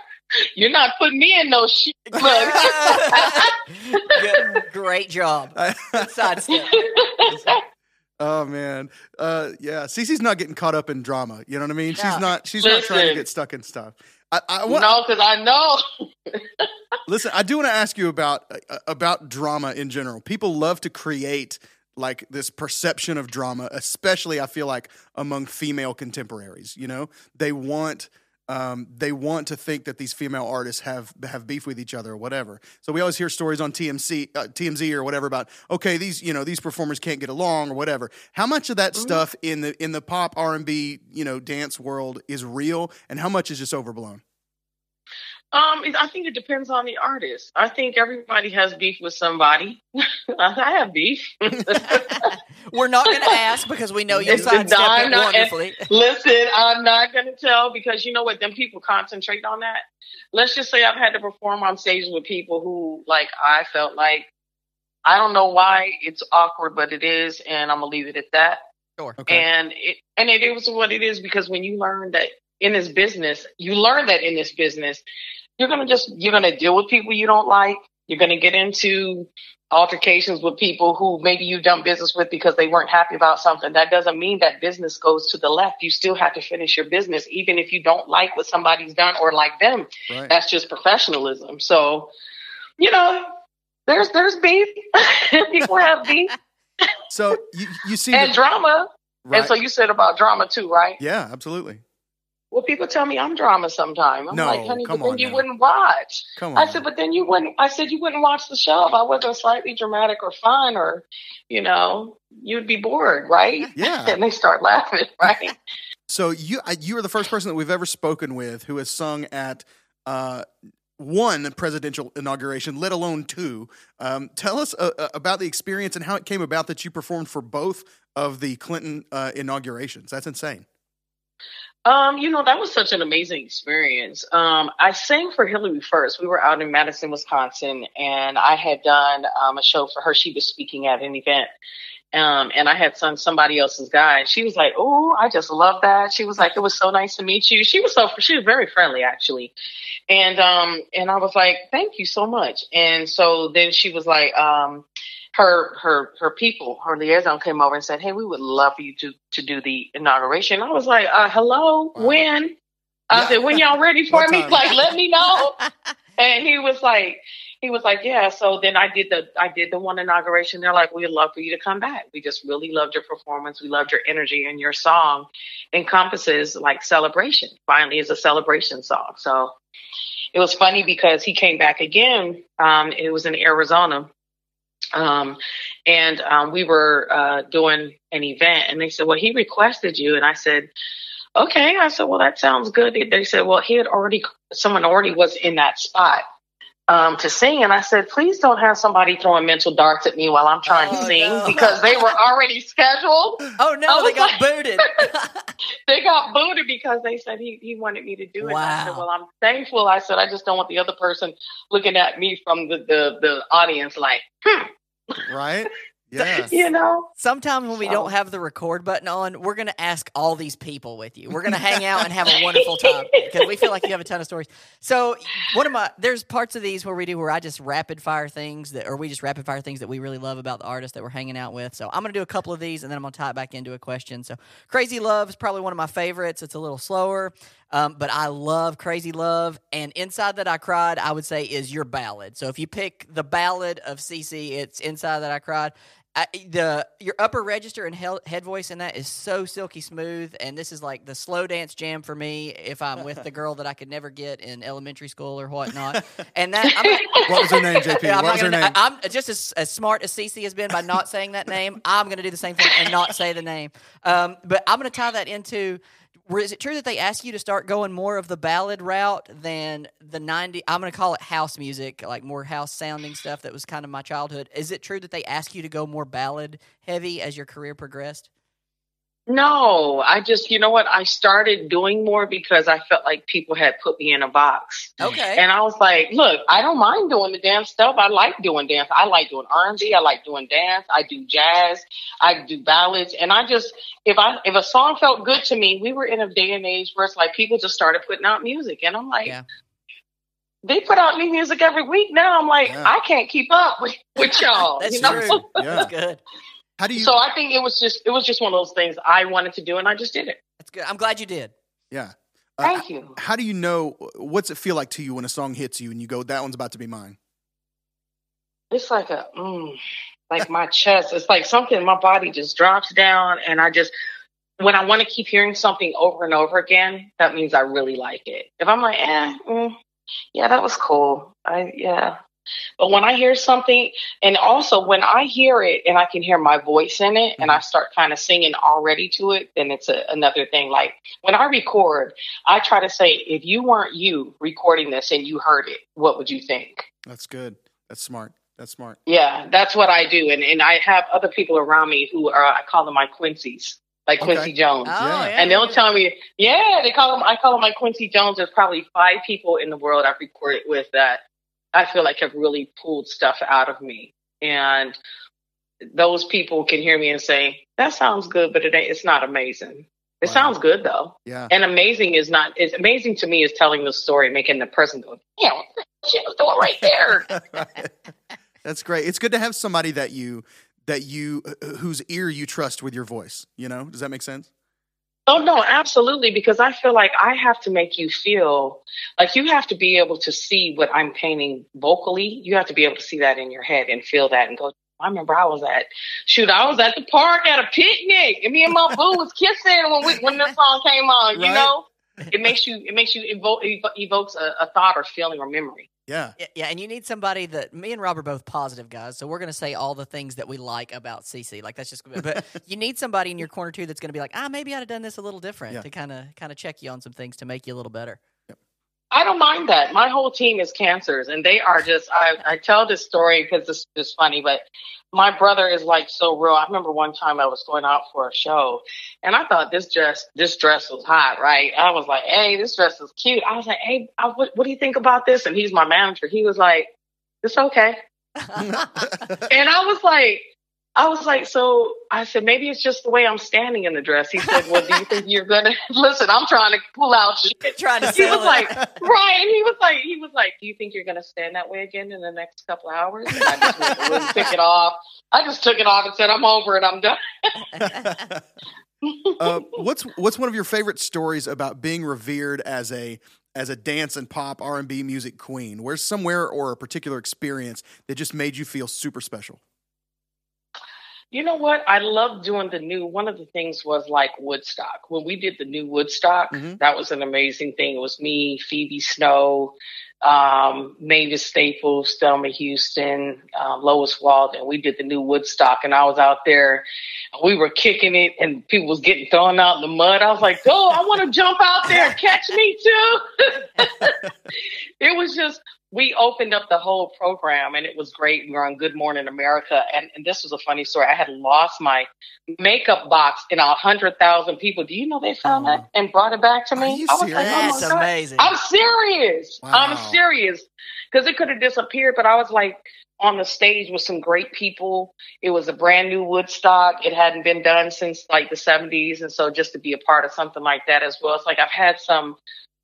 <laughs> You're not putting me in no shit. Look. <laughs> Good- great job. Good sidestep. oh man. Uh yeah. Cece's not getting caught up in drama. You know what I mean? She's not she's not trying to get stuck in stuff. I, I want no, because I know. <laughs> Listen, I do want to ask you about uh, about drama in general. People love to create like this perception of drama, especially I feel like among female contemporaries. You know, they want um, they want to think that these female artists have have beef with each other or whatever. So we always hear stories on TMC, uh, TMZ or whatever about okay, these you know these performers can't get along or whatever. How much of that stuff in the in the pop R and B you know dance world is real, and how much is just overblown? Um, I think it depends on the artist. I think everybody has beef with somebody. <laughs> I have beef. <laughs> <laughs> We're not going <laughs> to ask because we know you'll It's- sidestep I'm it not- wonderfully. Listen, I'm not going to tell because you know what? Them people concentrate on that. Let's just say I've had to perform on stage with people who, like, I felt like I don't know why it's awkward, but it is, and I'm gonna leave it at that. Sure. Okay. And it and it is what it is because when you learn that in this business, you learn that in this business, you're gonna just you're gonna deal with people you don't like. You're gonna get into altercations with people who maybe you've done business with because they weren't happy about something. That doesn't mean that business goes to the left. You still have to finish your business, even if you don't like what somebody's done or like them. Right. That's just professionalism. So, you know, there's there's beef. <laughs> people have beef So you you see and the, drama. right? And so you said about drama too, right? yeah, absolutely. Well, people tell me I'm drama sometimes. I'm No, like, honey, but then you now. wouldn't watch. Come on. I said, but then you wouldn't. I said you wouldn't watch the show if I wasn't slightly dramatic or fun, or you know, you'd be bored, right? <laughs> Yeah. and they start laughing, right? So you you are the first person that we've ever spoken with who has sung at uh, one presidential inauguration, let alone two. Um, tell us uh, uh, about the experience and how it came about that you performed for both of the Clinton uh, inaugurations. That's insane. Um, you know, that was such an amazing experience. Um, I sang for Hillary first. We were out in Madison, Wisconsin, and I had done um, a show for her. She was speaking at an event. Um, and I had sung somebody else's guy. She was like, Oh, I just love that. She was like, It was so nice to meet you. She was so, she was very friendly actually. And, um, and I was like, Thank you so much. And so then she was like, um, her her her people, her liaison came over and said, "Hey, we would love for you to to do the inauguration." I was like, uh, "Hello, Wow. when?" I Yeah. said, "When y'all ready <laughs> for me? time? Like, let me know." <laughs> and he was like, he was like, "Yeah." So then I did the I did the one inauguration. They're like, "We'd love for you to come back. We just really loved your performance. We loved your energy, and your song encompasses like celebration. Finally, is a celebration song." So it was funny because he came back again. Um, it was in Arizona um, and um, we were uh, doing an event, and they said, "Well, he requested you," and I said, "Okay." I said, "Well, that sounds good." They said, "Well, he had already someone already was in that spot." um, to sing, and I said, "Please don't have somebody throwing mental darts at me while I'm trying to Oh, sing no. because they were already scheduled. Oh no, they got <laughs> like- booted. <laughs> They got booted because they said he, he wanted me to do it. And I said, Wow. "Well, I'm thankful." I said, "I just don't want the other person looking at me from the the, the audience like, hmm, Right? <laughs> Yes. you know." Sometimes when we So- don't have the record button on, we're going to ask all these people with you. We're going to hang out and have a wonderful time <laughs> because we feel like you have a ton of stories. So, one of my there's parts of these where we do where I just rapid fire things that, or we just rapid fire things that we really love about the artist that we're hanging out with. So, I'm going to do a couple of these and then I'm going to tie it back into a question. So, Crazy Love is probably one of my favorites. It's a little slower, um, but I love Crazy Love. And Inside That I Cried, I would say, is your ballad. So, if you pick the ballad of Cece, it's Inside That I Cried. I, the your upper register and head voice in that is so silky smooth, and this is like the slow dance jam for me. If I'm with the girl that I could never get in elementary school or whatnot, and that I'm not, <laughs> What was her name, JP? I'm what was her gonna- name? I, am just as, as smart as Cece has been by not saying that name. I'm going to do the same thing and not say the name. Um, but I'm going to tie that into. Is it true that they ask you to start going more of the ballad route than the 90? I'm going to call it house music, like more house sounding stuff that was kind of my childhood. Is it true that they ask you to go more ballad heavy as your career progressed? No, I just, you know what? I started doing more because I felt like people had put me in a box. Okay. And I was like, look, I don't mind doing the dance stuff. I like doing dance. I like doing R&B. I like doing dance. I do jazz. I do ballads. And I just, if I, if a song felt good to me, we were in a day and age where it's like people just started putting out music. And I'm like, Yeah. they put out new music every week now. I'm like, Yeah. I can't keep up with, with y'all. <laughs> That's you know? true. Yeah. <laughs> That's good. How do you? So I think it was just, it was just one of those things I wanted to do and I just did it. That's good. I'm glad you did. yeah. Uh, Thank you. How do you know? What's it feel like to you when a song hits you and you go, "That one's about to be mine"? it's like a mm, like my chest it's like something my body just drops down and i just when i want to keep hearing something over and over again that means i really like it if i'm like eh, mm, yeah that was cool i yeah but when i hear something and also when i hear it and i can hear my voice in it and i mm-hmm. start kind of singing already to it then it's a, another thing like when i record i try to say if you weren't you recording this and you heard it what would you think That's good. That's smart. That's smart. yeah, that's what I do, and and I have other people around me who are I call them my Quincy's, like Okay. Quincy Jones, Oh, Yeah. yeah. and they'll tell me, yeah, they call them I call them my Quincy Jones. There's probably five people in the world I've recorded with that I feel like have really pulled stuff out of me, and those people can hear me and say that sounds good, but it ain't, it's not amazing. It Wow. sounds good though, Yeah. and amazing is not. Is amazing to me is telling the story, making the person go, yeah, what the shit was doing right there. <laughs> That's great. It's good to have somebody that you that you whose ear you trust with your voice. You know, does that make sense? Oh no, absolutely. Because I feel like I have to make you feel like you have to be able to see what I'm painting vocally. You have to be able to see that in your head and feel that and go. I remember I was at shoot, I was at the park at a picnic, and me and my boo was kissing when we, when this song came on. You know, it makes you it makes you evoke evo- evokes a, a thought or feeling or memory. Yeah. Yeah, yeah, and you need somebody that me and Rob are both positive guys, so we're gonna say all the things that we like about Cece. Like that's just, but <laughs> you need somebody in your corner too that's gonna be like, ah, maybe I'd have done this a little different Yeah. to kind of kind of check you on some things to make you a little better. I don't mind that. My whole team is cancers, and they are just. I, I tell this story because it's just funny, but my brother is like so real. I remember one time I was going out for a show, and I thought this dress this dress was hot, right? I was like, "Hey, this dress is cute." I was like, "Hey, I, what, what do you think about this?" And he's my manager. He was like, "It's okay," <laughs> and I was like. I was like, so I said, maybe it's just the way I'm standing in the dress. He said, well, do you think you're going <laughs> to listen? I'm trying to pull out <laughs> shit Trying to he was it. like, right, and he was like, he was like, do you think you're gonna stand that way again in the next couple hours? And I just went, went took it off. I just took it off and said, I'm over it. I'm done. <laughs> uh, what's what's one of your favorite stories about being revered as a as a dance and pop R and B music queen? Where's somewhere or a particular experience that just made you feel super special? You know what? I love doing the new. One of the things was like Woodstock. When we did the new Woodstock, Mhm. that was an amazing thing. It was me, Phoebe Snow, um, Mavis Staples, Thelma Houston, uh, Lois Walden. We did the new Woodstock, and I was out there. We were kicking it, and people was getting thrown out in the mud. I was like, "Oh, I want to jump out there catch me too." <laughs> it was just we opened up the whole program and it was great. We were on Good Morning America. And, and this was a funny story. I had lost my makeup box in a hundred thousand people. Do you know they found that oh. and brought it back to Are me? you I was serious? like, oh my That's God. amazing. I'm serious. Wow. I'm serious. Because it could have disappeared, but I was like on the stage with some great people. It was a brand new Woodstock. It hadn't been done since like the 70s. And so just to be a part of something like that as well, it's like I've had some,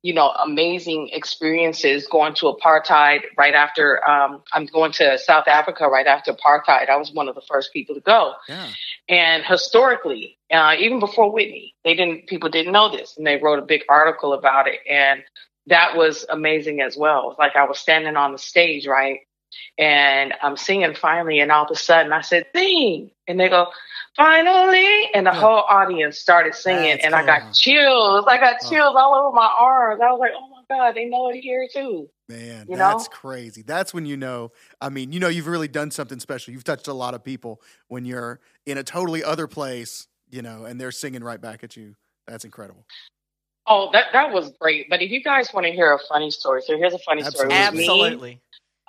you know, amazing experiences going to apartheid right after, um, I'm going to South Africa right after apartheid. I was one of the first people to go. Yeah. And historically, uh, even before Whitney, they didn't people didn't know this, and they wrote a big article about it, and that was amazing as well. Like I was standing on the stage, right, and I'm singing finally, and all of a sudden I said, "Sing," and they go, "Finally," and the whole audience started singing, That's and I got chills. I got chills all over my arms. I was like, "Oh my god, they know it here too." Man, You that's know? crazy. That's when you know. I mean, you know, you've really done something special. You've touched a lot of people when you're in a totally other place, you know, and they're singing right back at you. That's incredible. Oh, that that was great. But if you guys want to hear a funny story, so here's a funny story. It was me- Absolutely.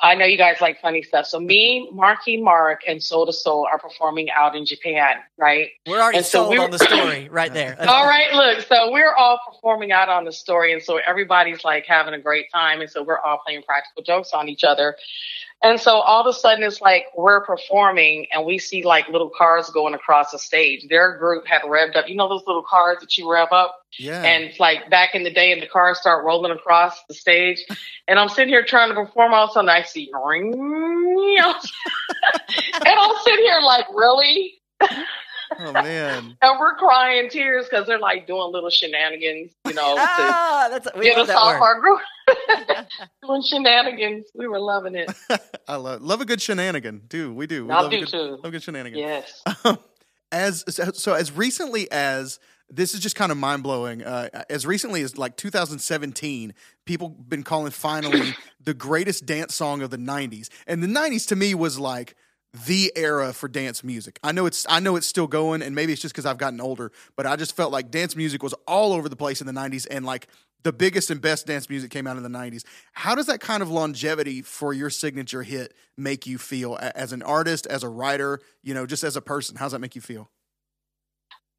I know you guys like funny stuff. So me, Marky Mark, and Soul II Soul are performing out in Japan, right? We're already And so sold we were- on the story right there. <laughs> All right, look, so we're all performing out on the story, and so everybody's like having a great time, and so we're all playing practical jokes on each other. And so all of a sudden it's like we're performing and we see like little cars going across the stage. Their group had revved up. You know those little cars that you rev up? Yeah. And it's like back in the day, and the cars start rolling across the stage, and I'm sitting here trying to perform. All of a sudden, I see ring, <laughs> and I'm sitting here like, really? <laughs> oh man. <laughs> And we're crying tears because they're like doing little shenanigans, you know, to ah, that's we get us that off word. our group. <laughs> <laughs> doing shenanigans. We were loving it. I love love a good shenanigan. Do we do? We I love a do good, too. Love a good shenanigan. Yes. as so, so as recently as this is just kind of mind blowing. Uh, as recently as like 2017, people been calling finally <coughs> the greatest dance song of the 90s, and the 90s to me was like the era for dance music. I know it's I know it's still going, and maybe it's just because I've gotten older, but I just felt like dance music was all over the place in the 90s, and like the biggest and best dance music came out in the 90s. How does that kind of longevity for your signature hit make you feel as an artist, as a writer, you know, just as a person? How does that make you feel?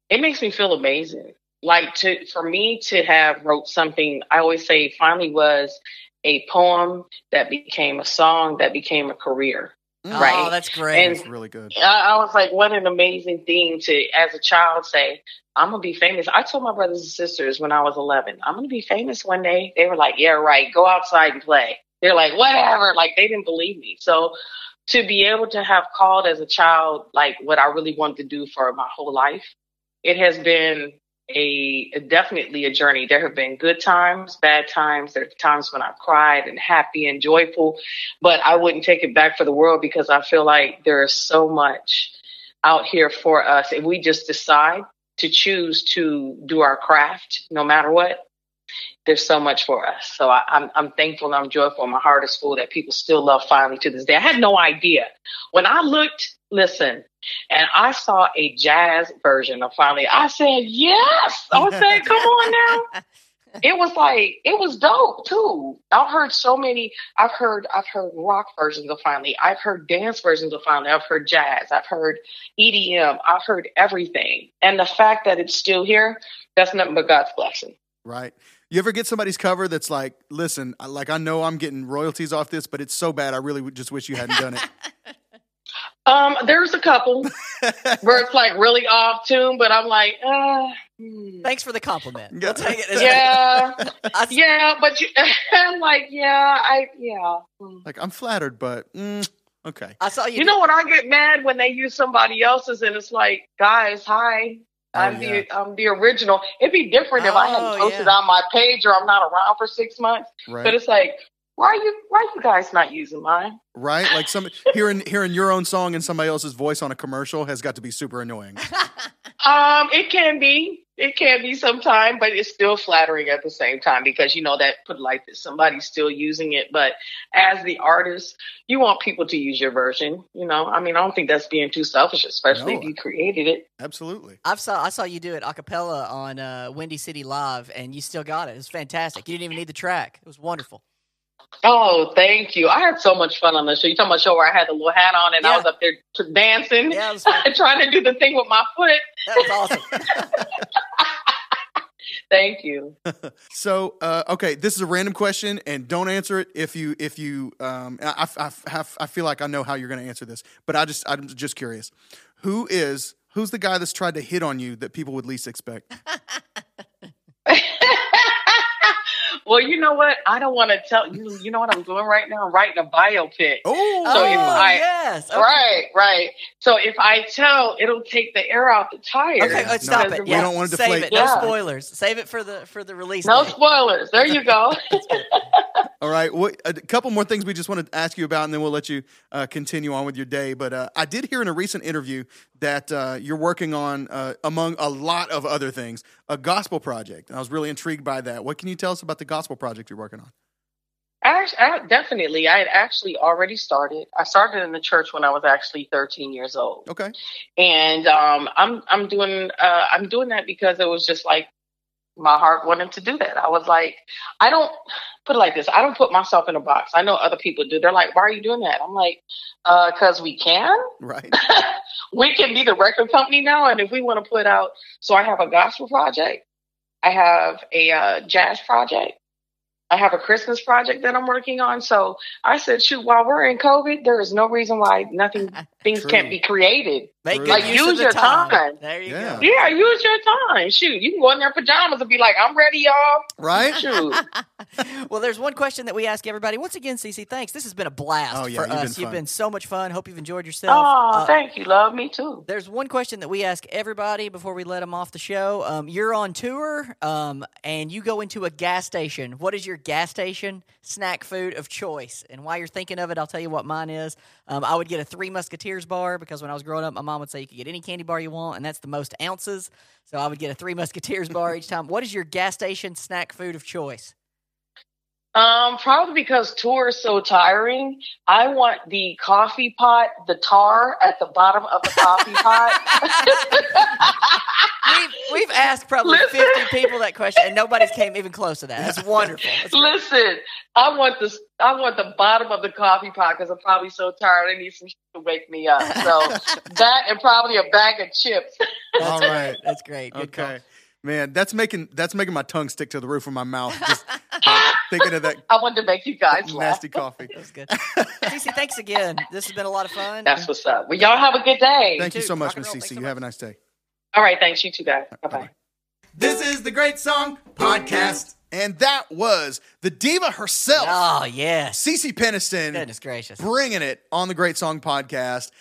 it makes me feel amazing. Like to for me to have wrote something, I always say finally was a poem that became a song that became a career. Oh, Right. that's great. And- That's really good. I, I was like, what an amazing thing to, as a child, say, I'm gonna be famous. I told my brothers and sisters when I was 11, I'm gonna be famous one day. They were like, yeah, right. Go outside and play. They're like, whatever. Like they didn't believe me. So to be able to have called as a child, like what I really wanted to do for my whole life, it has been a definitely a journey. There have been good times, bad times. There are times when I've cried and happy and joyful, but I wouldn't take it back for the world because I feel like there is so much out here for us. If we just decide to choose to do our craft, no matter what, there's so much for us. So I, I'm I'm thankful and I'm joyful. My heart is full that people still love finally to this day. I had no idea when I looked. Listen, and I saw a jazz version of finally. I said yes. I was saying, come on now. <laughs> It was like it was dope too. I've heard so many. I've heard I've heard rock versions of finally. I've heard dance versions of finally. I've heard jazz. I've heard EDM. I've heard everything. And the fact that it's still here, that's nothing but God's blessing. Right. You ever get somebody's cover that's like, listen, like I know I'm getting royalties off this, but it's so bad. I really just wish you hadn't done it. <laughs> Um, there's a couple <laughs> where it's like really off tune, but I'm like, uh, hmm. Thanks for the compliment. Yeah. We'll take it. yeah, <laughs> yeah, but you, <laughs> I'm like, yeah, I, yeah. like I'm flattered, but mm, okay. I saw you. You know when I get mad when they use somebody else's and it's like, guys, hi. Oh, I'm yeah. the I'm the original. It'd be different if I Oh, hadn't posted yeah. on my page or I'm not around for six months. Right. But it's like, why are you why are you guys not using mine? right? Like some hearing hearing your own song and somebody else's voice on a commercial has got to be super annoying. <laughs> Um, it can be. It can be sometime, but it's still flattering at the same time because you know that put like this, somebody's still using it. But as the artist, you want people to use your version. You know, I mean, I don't think that's being too selfish, especially No. if you created it. Absolutely. I saw I saw you do it a cappella on uh, Windy City Live, and you still got it. It was fantastic. You didn't even need the track. It was wonderful. Oh, thank you. I had so much fun on the show. You talking about show where I had the little hat on and Yeah. I was up there t- dancing, Yeah, it <laughs> trying to do the thing with my foot. That was awesome. <laughs> <laughs> Thank you. So, uh, okay, this is a random question, and don't answer it if you if you. Um, I, I, I, have- I feel like I know how you're going to answer this, but I just I'm just curious. Who is who's the guy that's tried to hit on you that people would least expect? Well, you know what? I don't want to tell you. You know what I'm doing right now? I'm writing a biopic. Oh, So if oh, I- yes. Okay. Right, right. So if I tell, it'll take the air out the tire. Okay, Yeah, uh, no, stop we it. Yeah, don't wanna save deflate- it. No Yeah. spoilers. Save it for the for the release. No date. spoilers. There you go. <laughs> <laughs> All right. What, a couple more things we just want to ask you about, and then we'll let you uh, continue on with your day. But uh, I did hear in a recent interview that uh, you're working on, uh, among a lot of other things, a gospel project. And I was really intrigued by that. What can you tell us about the gospel project you're working on? Act- I, definitely. I had actually already started. I started in the church when I was actually 13 years old. Okay. and um, I'm I'm doing uh, I'm doing that because it was just like my heart wanted to do that. I was like, I don't put it like this. I don't put myself in a box. I know other people do. They're like, why are you doing that? I'm like, because we can. Right. <laughs> we can be the record company now, and if we want to put out, so I have a gospel project, I have a uh, jazz project, I have a Christmas project that I'm working on. So I said, shoot, while we're in COVID, there is no reason why nothing, <laughs> things True. can't be created. Make True. good Like, use, use of your time. time. There you Yeah. go. Yeah, use your time. Shoot, you can go in their pajamas and be like, I'm ready, y'all. Right? <laughs> Shoot. <laughs> well, there's one question that we ask everybody. Once again, Cece, thanks. This has been a blast Oh, yeah, for you've been us. You've been so much fun. Hope you've enjoyed yourself. Oh, Uh, thank you. Love me too. There's one question that we ask everybody before we let them off the show. Um, you're on tour, um, and you go into a gas station. What is your gas station snack food of choice? And while you're thinking of it, I'll tell you what mine is. Um, I would get a Three Musketeers bar because when I was growing up, my mom would say you could get any candy bar you want, and that's the most ounces. So I would get a Three Musketeers bar each time. What is your gas station snack food of choice? Um, probably because tour is so tiring. I want the coffee pot, the tar at the bottom of the coffee <laughs> pot. We've, we've asked probably Listen. 50 people that question, and nobody's came even close to that. That's wonderful. That's. Listen, I want the I want the bottom of the coffee pot because I'm probably so tired. I need some shit to wake me up. So <laughs> that and probably a bag of chips. All right. That's great. Good call. Okay. Man, that's making that's making my tongue stick to the roof of my mouth. Just <laughs> thinking of that <laughs> I wanted to make you guys laugh. nasty coffee. That was good. Cece, thanks again. This has been a lot of fun. That's what's up. Well, y'all have a good day. Thank you too. so much, Rock Miss. Cece. Thanks so You have a nice day. All right, thanks. You too, guys. Bye bye. This is the Great Song Podcast. And that was the diva herself, Oh, yes. Cece Peniston, Goodness gracious. bringing it on the Great Song Podcast.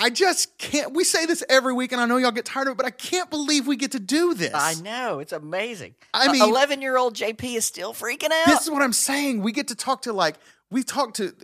I just can't. We say this every week, and I know y'all get tired of it, but I can't believe we get to do this. I know. It's amazing. I mean- 11 year old JP is still freaking out. This is what I'm saying. We get to talk to like we talk to.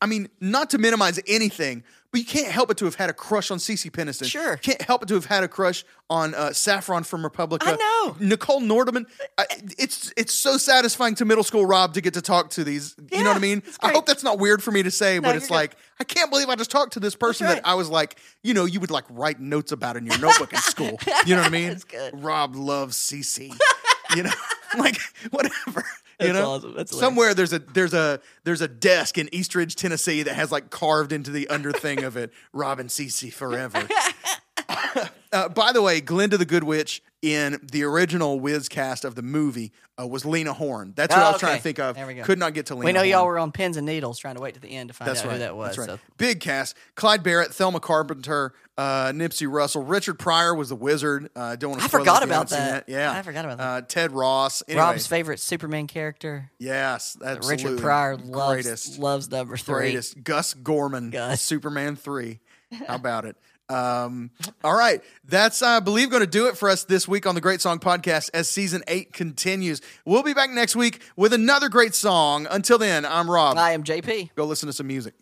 I mean, not to minimize anything, but you can't help but to have had a crush on Cece Peniston. Sure. can't help but to have had a crush on uh, Saffron from Republica. I know. Nicole Nordeman. I, it's it's so satisfying to middle school Rob to get to talk to these. you know what I mean? I hope that's not weird for me to say, No, but it's you're good. like I can't believe I just talked to this person right. that I was like, you know, you would like write notes about in your notebook in school. You know what I <laughs> mean? Rob loves Cece. <laughs> you know, <laughs> like whatever. You know, awesome. That's somewhere there's a there's a there's a desk in East Ridge, Tennessee that has like carved into the under thing of it, Robin Cece forever. <laughs> uh, by the way, Glinda the Good Witch in the original Wiz cast of the movie uh, was Lena Horne. That's what Oh, I was trying to think of. There we go. Could not get to Lena. we know Horne. y'all were on pins and needles trying to wait to the end to find That's out right. who that was. That's right. So Big cast. Clyde Barrett, Thelma Carpenter, uh, Nipsey Russell, Richard Pryor was the wizard. Uh, don't want to. I forgot about that. that. Yeah, I forgot about that. Uh, Ted Ross. Anyway, Rob's favorite Superman character, Yes, absolutely. Richard Pryor, loves greatest, loves number three. greatest. Gus Gorman, Gus. Superman three. How about it? <laughs> Um, all right, that's I believe going to do it for us this week on the Great Song Podcast as season eight continues. We'll be back next week with another great song. Until then, I'm Rob. I am JP. Go listen to some music.